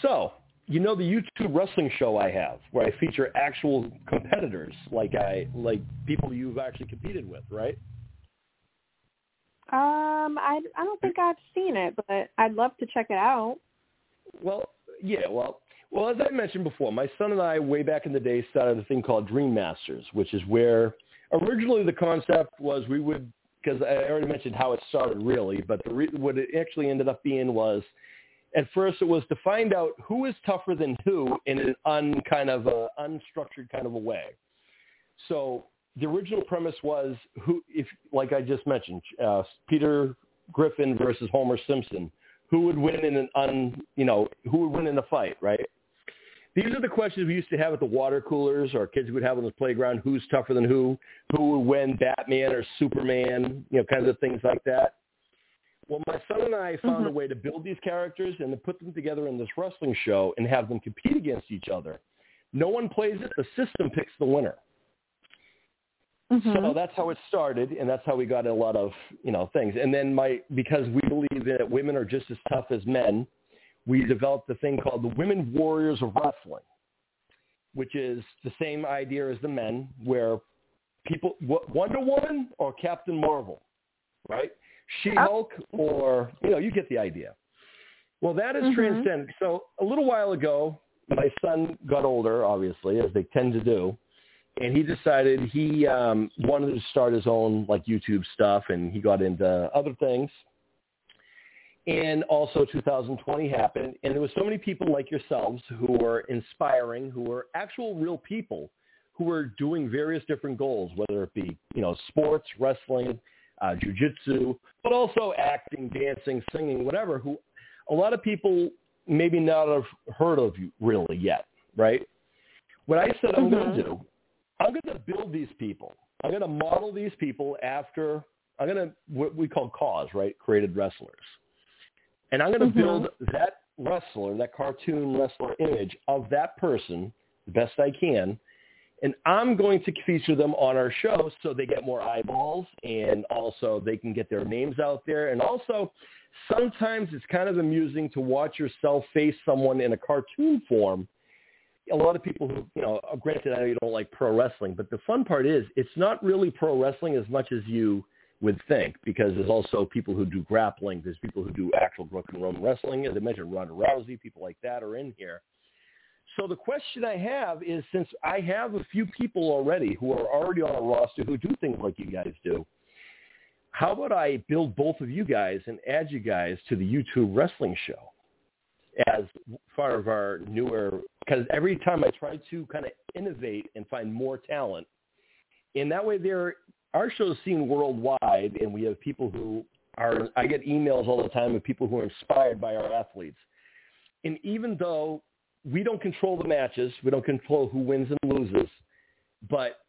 So, you know the YouTube wrestling show I have, where I feature actual competitors, like I like people you've actually competed with, right? Um, I I don't think I've seen it, but I'd love to check it out. Well, yeah, well, well, as I mentioned before, my son and I, way back in the day, started a thing called Dream Masters, which is where originally the concept was we would, because I already mentioned how it started really, but the re- what it actually ended up being was, at first it was to find out who is tougher than who in an un kind of a unstructured kind of a way. So the original premise was who, if like I just mentioned, uh, Peter Griffin versus Homer Simpson who would win in an un you know who would win in a fight right? These are the questions we used to have at the water coolers or kids would have on the playground who's tougher than who who would win batman or superman you know kinds of things like that. Well my son and i found mm-hmm. a way to build these characters and to put them together in this wrestling show and have them compete against each other. No one plays it the system picks the winner so that's how it started, and that's how we got a lot of you know things. And then my because we believe that women are just as tough as men, we developed a thing called the Women Warriors of Wrestling, which is the same idea as the men, where people Wonder Woman or Captain Marvel, right? She-Hulk or you know you get the idea. Well, that is Mhm. transcendent. So a little while ago, my son got older, obviously, as they tend to do and he decided he um, wanted to start his own like YouTube stuff, and he got into other things. And also 2020 happened, and there was so many people like yourselves who were inspiring, who were actual real people who were doing various different goals, whether it be you know sports, wrestling, uh, jujitsu, but also acting, dancing, singing, whatever. Who a lot of people maybe not have heard of you really yet, right? What I said I'm going to do I'm going to build these people. I'm going to model these people after I'm going to what we call CAWs, right? Created wrestlers, and I'm going to mm-hmm. build that wrestler, that cartoon wrestler image of that person the best I can, and I'm going to feature them on our show so they get more eyeballs, and also they can get their names out there, and also sometimes it's kind of amusing to watch yourself face someone in a cartoon form a lot of people who, you know, granted, I know you don't like pro wrestling, but the fun part is it's not really pro wrestling as much as you would think because there's also people who do grappling. There's people who do actual Greco-Roman wrestling. As I mentioned, Ronda Rousey, people like that are in here. So the question I have is since I have a few people already who are already on a roster who do things like you guys do, how about I build both of you guys and add you guys to the YouTube wrestling show? As far of our newer because every time I try to kind of innovate and find more talent, in that way there our show is seen worldwide, and we have people who are. I get emails all the time of people who are inspired by our athletes, and even though we don't control the matches, we don't control who wins and loses, but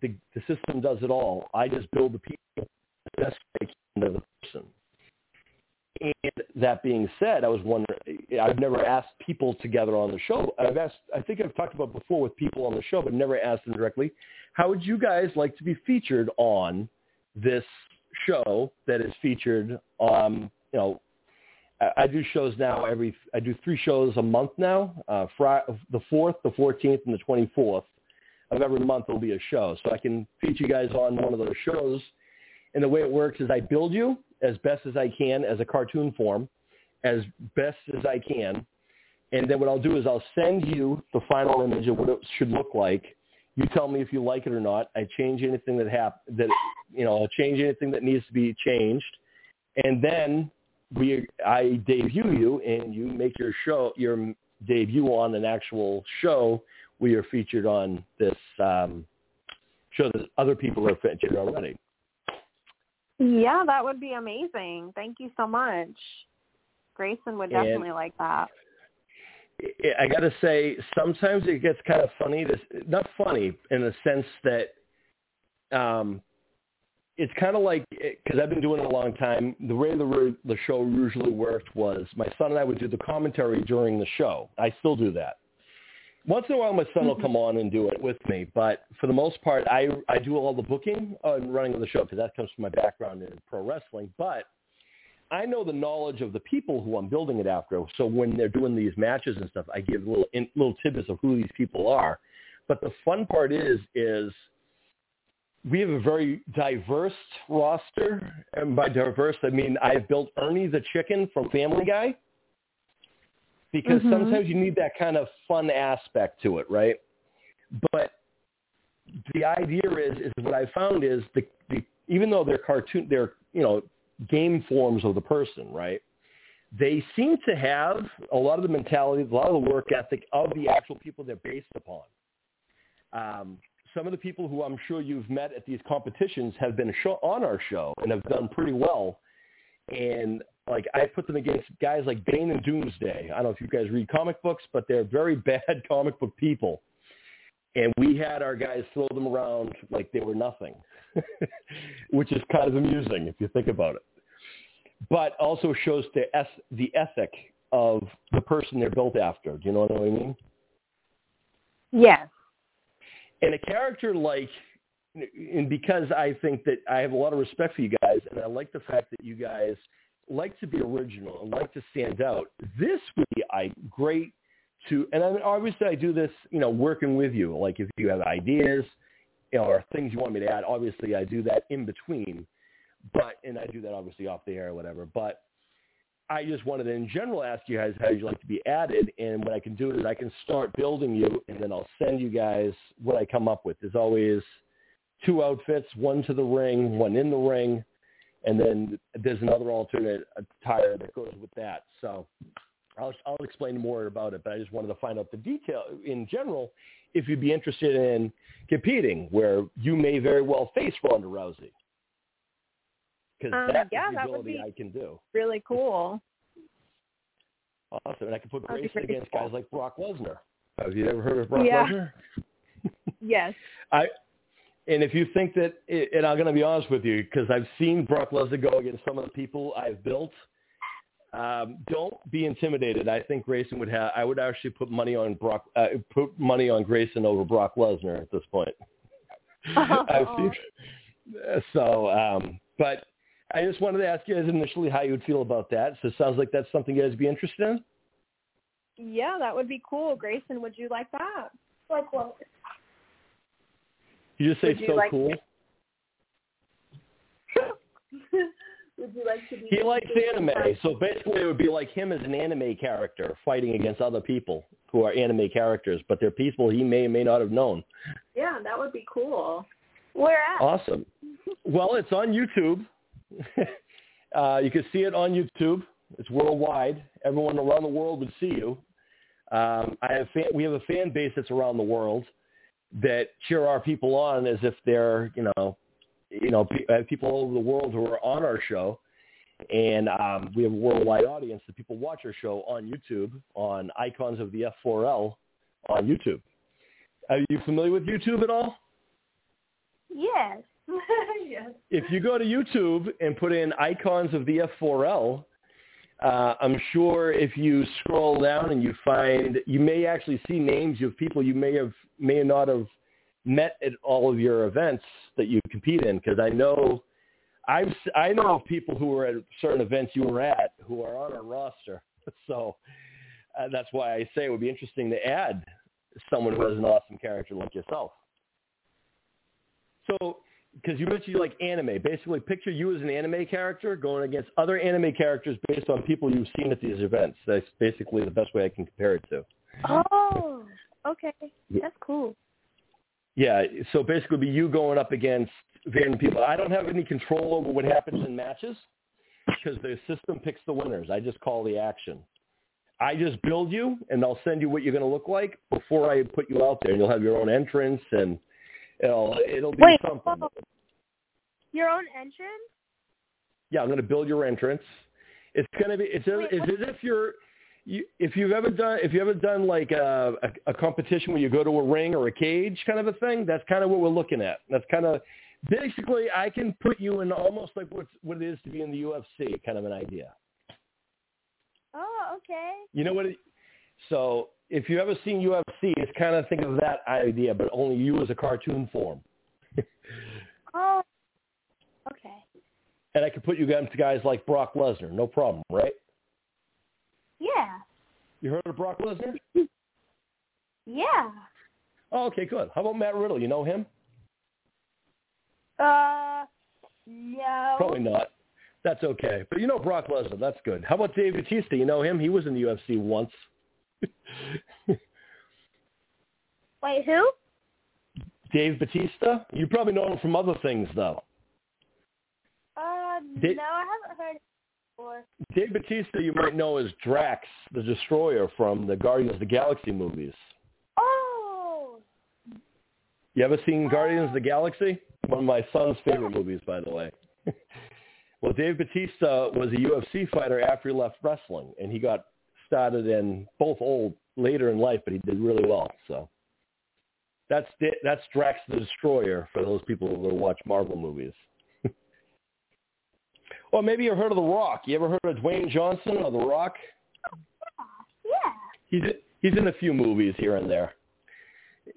the the system does it all. I just build the people the best I can to the person. And that being said, I was wondering, I've never asked people together on the show. I've asked, I think I've talked about before with people on the show, but never asked them directly. How would you guys like to be featured on this show that is featured um, you know, I, I do shows now every, I do three shows a month now, uh, Friday, the 4th, the 14th, and the 24th of every month will be a show. So I can feature you guys on one of those shows. And the way it works is I build you as best as I can as a cartoon form, as best as I can. And then what I'll do is I'll send you the final image of what it should look like. You tell me if you like it or not. I change anything that hap- that you know, I'll change anything that needs to be changed. And then we I debut you and you make your show your debut on an actual show where you're featured on this um, show that other people are featured already. Yeah, that would be amazing. Thank you so much. Grayson would And- definitely like that. I got to say, sometimes it gets kind of funny. To, not funny in the sense that um, it's kind of like because I've been doing it a long time. The way the the show usually worked was my son and I would do the commentary during the show. I still do that. Once in a while, my son will mm-hmm. come on and do it with me, but for the most part, I I do all the booking and running of the show because that comes from my background in pro wrestling. But I know the knowledge of the people who I'm building it after. So when they're doing these matches and stuff, I give little in, little tidbits of who these people are. But the fun part is is we have a very diverse roster, and by diverse I mean I've built Ernie the chicken from Family Guy because Mhm. sometimes you need that kind of fun aspect to it, right? But the idea is is what I found is the, the even though they're cartoon they're you know game forms of the person, right? They seem to have a lot of the mentality, a lot of the work ethic of the actual people they're based upon. Um, some of the people who I'm sure you've met at these competitions have been show, on our show and have done pretty well. And like I put them against guys like Bane and Doomsday. I don't know if you guys read comic books, but they're very [laughs] bad comic book people. And we had our guys throw them around like they were nothing, [laughs] which is kind of amusing if you think about it. But also shows the es- the ethic of the person they're built after. Do you know what I mean? Yes. and a character like and because I think that I have a lot of respect for you guys and I like the fact that you guys like to be original and like to stand out, this would be I great to and I mean, obviously I do this, you know, working with you. Like if you have ideas, you know, or things you want me to add, obviously I do that in between. But and I do that obviously off the air or whatever. But I just wanted to, in general, ask you guys how you'd like to be added. And what I can do is I can start building you, and then I'll send you guys what I come up with. There's always two outfits, one to the ring, one in the ring, and then there's another alternate tire that goes with that. So I'll, I'll explain more about it, but I just wanted to find out the detail in general if you'd be interested in competing, where you may very well face Ronda Rousey. Because Um, that's yeah, the that would ability be- I can do. Really [laughs] cool. Awesome. And I can put Grayson against cool. guys like Brock Lesnar. Have you ever heard of Brock Yeah. Lesnar? [laughs] Yes. I and if you think that, and I'm going to be honest with you, because I've seen Brock Lesnar go against some of the people I've built. Um, don't be intimidated. I think Grayson would have. I would actually put money on Brock. Uh, put money on Grayson over Brock Lesnar at this point. [laughs] [laughs] I've. So, um, but I just wanted to ask you guys initially how you would feel about that. So it sounds like that's something you guys would be interested in. Yeah, that would be cool. Grayson, would you like that? Like what? You just say so like- cool. [laughs] Would you like to be? He likes anime, so basically it would be like him as an anime character fighting against other people who are anime characters, but they're people he may or may not have known. Yeah, that would be cool. Where at? Awesome. Well, it's on YouTube. [laughs] uh, you can see it on YouTube. It's worldwide. Everyone around the world would see you. Um, I have fan, we have a fan base that's around the world that cheer our people on as if they're you know you know have people all over the world who are on our show, and um, we have a worldwide audience that people watch our show on YouTube on Icons of the F4L on YouTube. Are you familiar with YouTube at all? Yes. [laughs] yes. if you go to YouTube and put in icons of the F4L, uh, I'm sure if you scroll down and you find, you may actually see names of people you may have, may not have met at all of your events that you compete in. Because I know, I've, I know of people who were at certain events you were at who are on our roster. [laughs] So uh, that's why I say it would be interesting to add someone who has an awesome character like yourself. So, because you mentioned you like anime, basically picture you as an anime character going against other anime characters based on people you've seen at these events. That's basically the best way I can compare it to. Oh, okay. That's cool. Yeah, so basically be you going up against random people. I don't have any control over what happens in matches because the system picks the winners. I just call the action. I just build you, and I'll send you what you're going to look like before I put you out there, and you'll have your own entrance, and it'll it'll be Wait, something. oh. Your own entrance? Yeah, I'm going to build your entrance. It's going to be it's, Wait, it's as if you're you, if you've ever done if you ever done like a, a, a competition where you go to a ring or a cage kind of a thing, that's kind of what we're looking at. That's kind of basically I can put you in almost like what what it is to be in the UFC, kind of an idea. Oh, okay. You know what? It, so if you ever seen UFC, it's kind of think of that idea, but only you as a cartoon form. [laughs] Oh, okay. and I could put you guys to guys like Brock Lesnar, no problem, right? Yeah. You heard of Brock Lesnar? [laughs] Yeah. Oh, okay, good. How about Matt Riddle? You know him? Uh, no. Probably not. That's okay. But you know Brock Lesnar. That's good. How about Dave Batista? You know him? He was in the UFC once. [laughs] Wait, who? Dave Batista? You probably know him from other things, though. Uh, Did- no, I haven't heard before. Dave Batista, you might know as Drax, the Destroyer from the Guardians of the Galaxy movies. Oh, You ever seen Guardians of the Galaxy? One of my son's favorite movies, by the way. [laughs] well, Dave Batista was a UFC fighter after he left wrestling, and he got started in both old later in life, but he did really well. So that's that's Drax the Destroyer for those people who watch Marvel movies. [laughs] or maybe you heard of The Rock. You ever heard of Dwayne Johnson or The Rock? yeah. He's he's in a few movies here and there.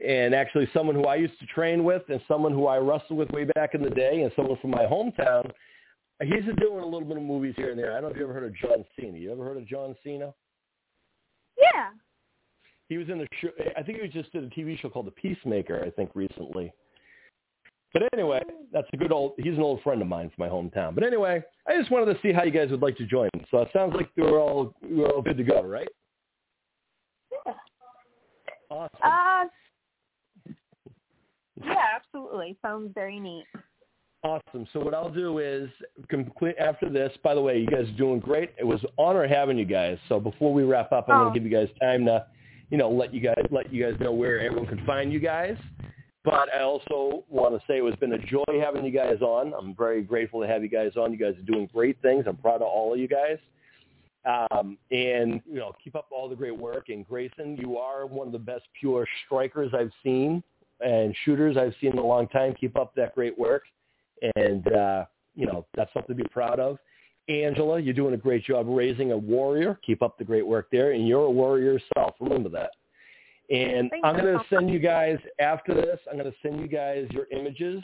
And actually someone who I used to train with and someone who I wrestled with way back in the day and someone from my hometown, he's doing a little bit of movies here and there. I don't know if you ever heard of John Cena. You ever heard of John Cena? Yeah. He was in a show, I think he just did a TV show called The Peacemaker, I think, recently. But anyway, that's a good old, he's an old friend of mine from my hometown. But anyway, I just wanted to see how you guys would like to join. So it sounds like we're all, we're all good to go, right? Yeah. Awesome. Uh, yeah, absolutely. Sounds very neat. Awesome. So what I'll do is complete after this. By the way, you guys are doing great. It was an honor having you guys. So before we wrap up, I'm Oh. going to give you guys time to, you know, let you guys let you guys know where everyone can find you guys. But I also want to say it has been a joy having you guys on. I'm very grateful to have you guys on. You guys are doing great things. I'm proud of all of you guys. Um, and you know, keep up all the great work. And Grayson, you are one of the best pure strikers I've seen and shooters I've seen in a long time. Keep up that great work and uh, you know that's something to be proud of. Angela, you're doing a great job raising a warrior. Keep up the great work there, and you're a warrior yourself. Remember that. And Thank I'm going to send you guys after this. I'm going to send you guys your images.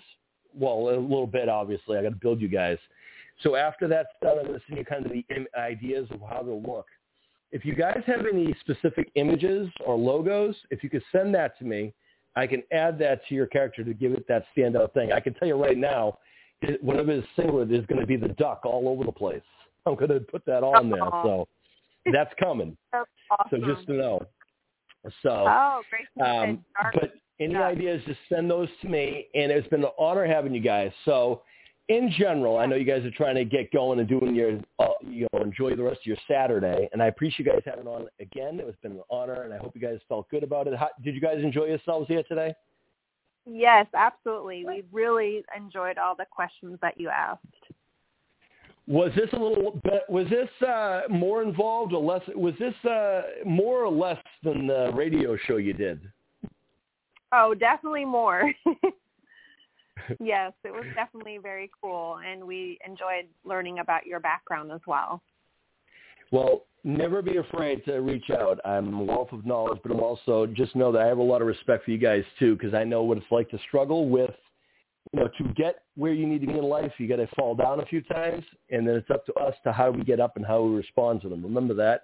Well, a little bit, obviously. I got to build you guys. So after that's done, I'm going to send you kind of the Im- ideas of how they'll look. If you guys have any specific images or logos, if you could send that to me, I can add that to your character to give it that standout thing. I can tell you right now, it, one of his singlet is going to be the duck all over the place. [laughs] I'm going to put that on there. So that's coming. [laughs] That's So just to know. So, oh, great. um, but any duck. ideas, just send those to me. And it's been an honor having you guys. So in general, I know you guys are trying to get going and doing your, uh, you know, enjoy the rest of your Saturday. And I appreciate you guys having on again. It has been an honor, and I hope you guys felt good about it. How, did you guys enjoy yourselves here today? Yes, absolutely. We really enjoyed all the questions that you asked. Was this a little bit, was this uh, more involved or less? Was this uh, more or less than the radio show you did? Oh, definitely more. [laughs] yes, it was definitely very cool, and we enjoyed learning about your background as well. Well, never be afraid to reach out. I'm a wealth of knowledge, but I'm also just know that I have a lot of respect for you guys too, because I know what it's like to struggle with, you know, to get where you need to be in life. You got to fall down a few times, and then it's up to us to how we get up and how we respond to them. Remember that.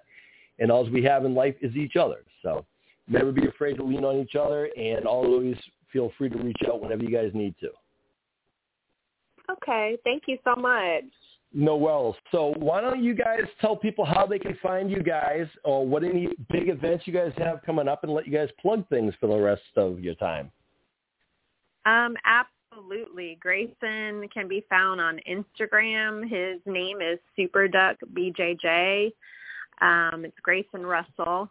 And all we have in life is each other. So never be afraid to lean on each other, and always feel free to reach out whenever you guys need to. Okay, thank you so much. No wells. So why don't you guys tell people how they can find you guys or what any big events you guys have coming up and let you guys plug things for the rest of your time. Um, absolutely. Grayson can be found on Instagram. His name is SuperDuckBJJ. Um, it's Grayson Russell.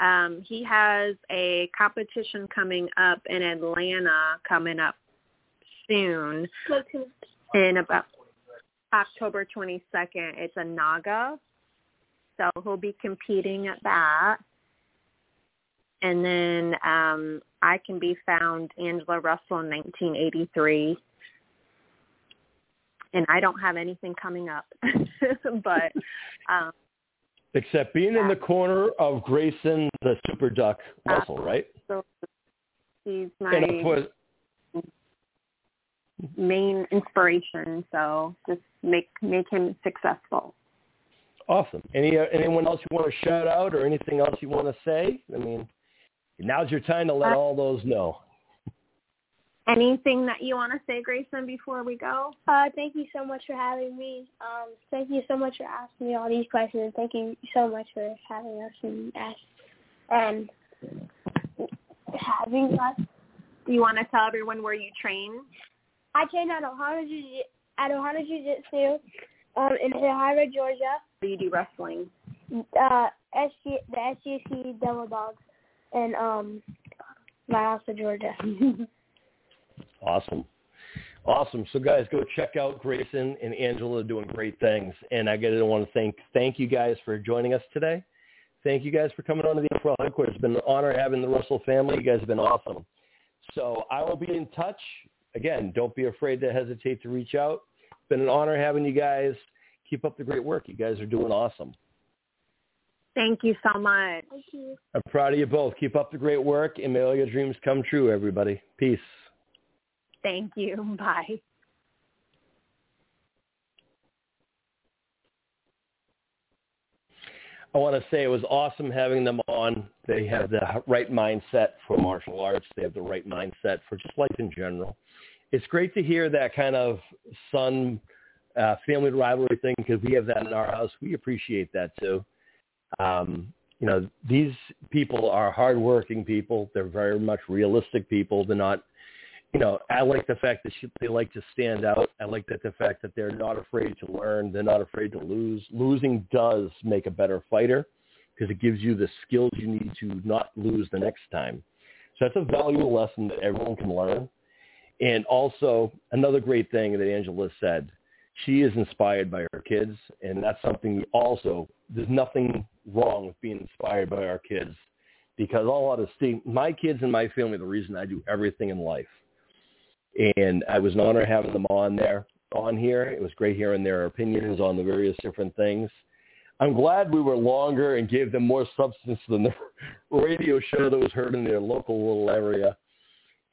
Um, he has a competition coming up in Atlanta coming up soon in about October 22nd. It's a Naga. So he'll be competing at that. And then um, I can be found Angela Russell in 1983. And I don't have anything coming up. [laughs] but um, Except being in the corner of Grayson the Super Duck Russell, right? so he's And of my course, main inspiration. So just make make him successful. Awesome. Any uh, anyone else you want to shout out or anything else you want to say? I mean, now's your time to let Uh, all those know. Anything that you want to say, Grayson, before we go? Uh, thank you so much for having me. Um, thank you so much for asking me all these questions. Thank you so much for having us and ask, um, having us. Do you want to tell everyone where you train? I train at Ohana Jiu at Ohana Jiu Jitsu, um, in Hahira, Georgia. Do you do wrestling? Uh, SG, the SGC Devil Dogs, in um, Valdosta, Georgia. [laughs] Awesome. Awesome. So guys, go check out Grayson and Angela doing great things. And I gotta want to thank thank you guys for joining us today. Thank you guys for coming on to the F4L headquarters. It's been an honor having the Russell family. You guys have been awesome. So I will be in touch. Again, don't be afraid to hesitate to reach out. It's been an honor having you guys. Keep up the great work. You guys are doing awesome. Thank you so much. Thank you. I'm proud of you both. Keep up the great work and may all your dreams come true, everybody. Peace. Thank you. [laughs] Bye. I want to say it was awesome having them on. They have the right mindset for martial arts. They have the right mindset for just life in general. It's great to hear that kind of son uh, family rivalry thing because we have that in our house. We appreciate that too. Um, you know, these people are hardworking people. They're very much realistic people. They're not, you know, I like the fact that she, they like to stand out. I like that the fact that they're not afraid to learn. They're not afraid to lose. Losing does make a better fighter because it gives you the skills you need to not lose the next time. So that's a valuable lesson that everyone can learn. And also another great thing that Angela said, she is inspired by her kids, and that's something we also. There's nothing wrong with being inspired by our kids, because all honesty, my kids and my family the reason I do everything in life. And I was an honor having them on there, on here. It was great hearing their opinions on the various different things. I'm glad we were longer and gave them more substance than the [laughs] radio show that was heard in their local little area.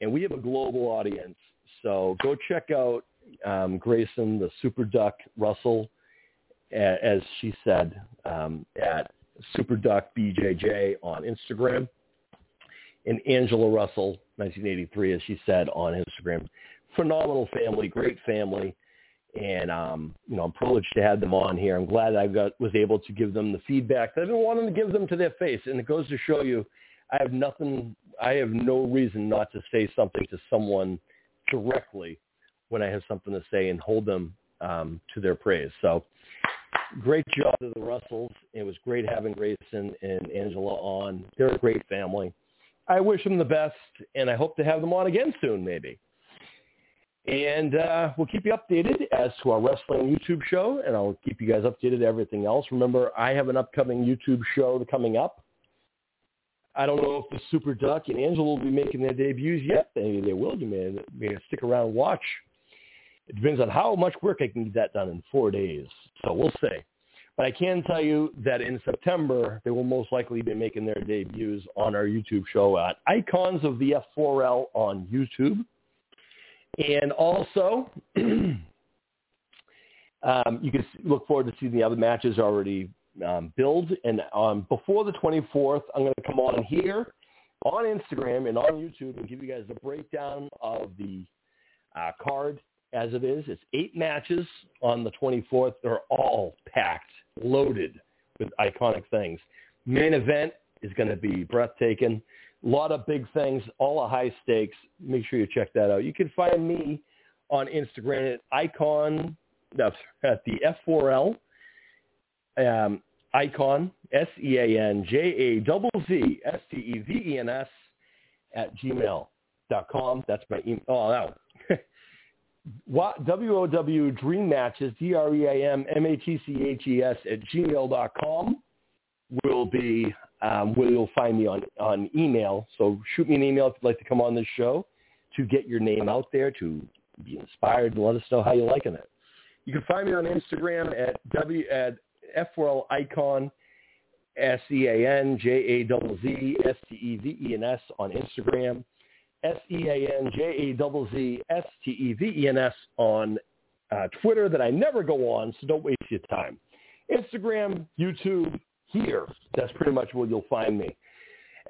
And we have a global audience, so go check out um, Grayson, the Super Duck Russell, as she said, um, at Super Duck BJJ on Instagram, and Angela Russell, 1983, as she said on Instagram. Phenomenal family, great family, and um, you know I'm privileged to have them on here. I'm glad I got was able to give them the feedback that I've been wanting to give them to their face, and it goes to show you, I have nothing, I have no reason not to say something to someone directly when I have something to say and hold them um, to their praise. So great job to the Russells. It was great having Grayson and Angela on. They're a great family. I wish them the best, and I hope to have them on again soon, maybe. And uh, we'll keep you updated as to our wrestling YouTube show, and I'll keep you guys updated everything else. Remember, I have an upcoming YouTube show coming up. I don't know if the Super Duck and Angela will be making their debuts yet. Maybe they will. You may, may stick around and watch. It depends on how much work I can get that done in four days. So we'll see. But I can tell you that in September, they will most likely be making their debuts on our YouTube show at Icons of the F4L on YouTube. And also, [clears throat] um, you can look forward to seeing the other matches already um, build. And um, before the 24th, I'm going to come on here on Instagram and on YouTube and give you guys a breakdown of the uh, card as it is. It's eight matches on the 24th. They're all packed, loaded with iconic things. Main event is going to be breathtaking. A lot of big things, all of high stakes. Make sure you check that out. You can find me on Instagram at icon, that's at the F4L, um, icon, S-E-A-N-J-A-Z-Z-S-T-E-V-E-N-S at gmail.com. That's my email. Oh, no. [laughs] WOW Dream Matches, D-R-E-A-M-M-A-T-C-H-E-S at gmail.com will be um, where you'll find me on, on email. So shoot me an email if you'd like to come on this show to get your name out there, to be inspired and let us know how you're liking it. You can find me on Instagram at W at F4L Icon, S-E-A-N-J-A-Z-Z-S-T-E-V-E-N-S on Instagram. S-E-A-N-J-A-Z-Z-S-T-E-V-E-N-S on uh, Twitter that I never go on, so don't waste your time. Instagram, YouTube, here. That's pretty much where you'll find me.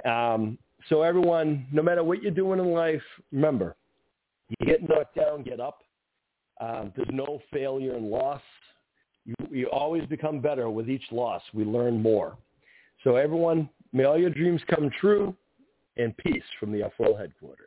Um, so everyone, no matter what you're doing in life, remember, you get knocked down, get up. Um, there's no failure and loss. You, you always become better with each loss. We learn more. So everyone, may all your dreams come true and peace from the F4L headquarters.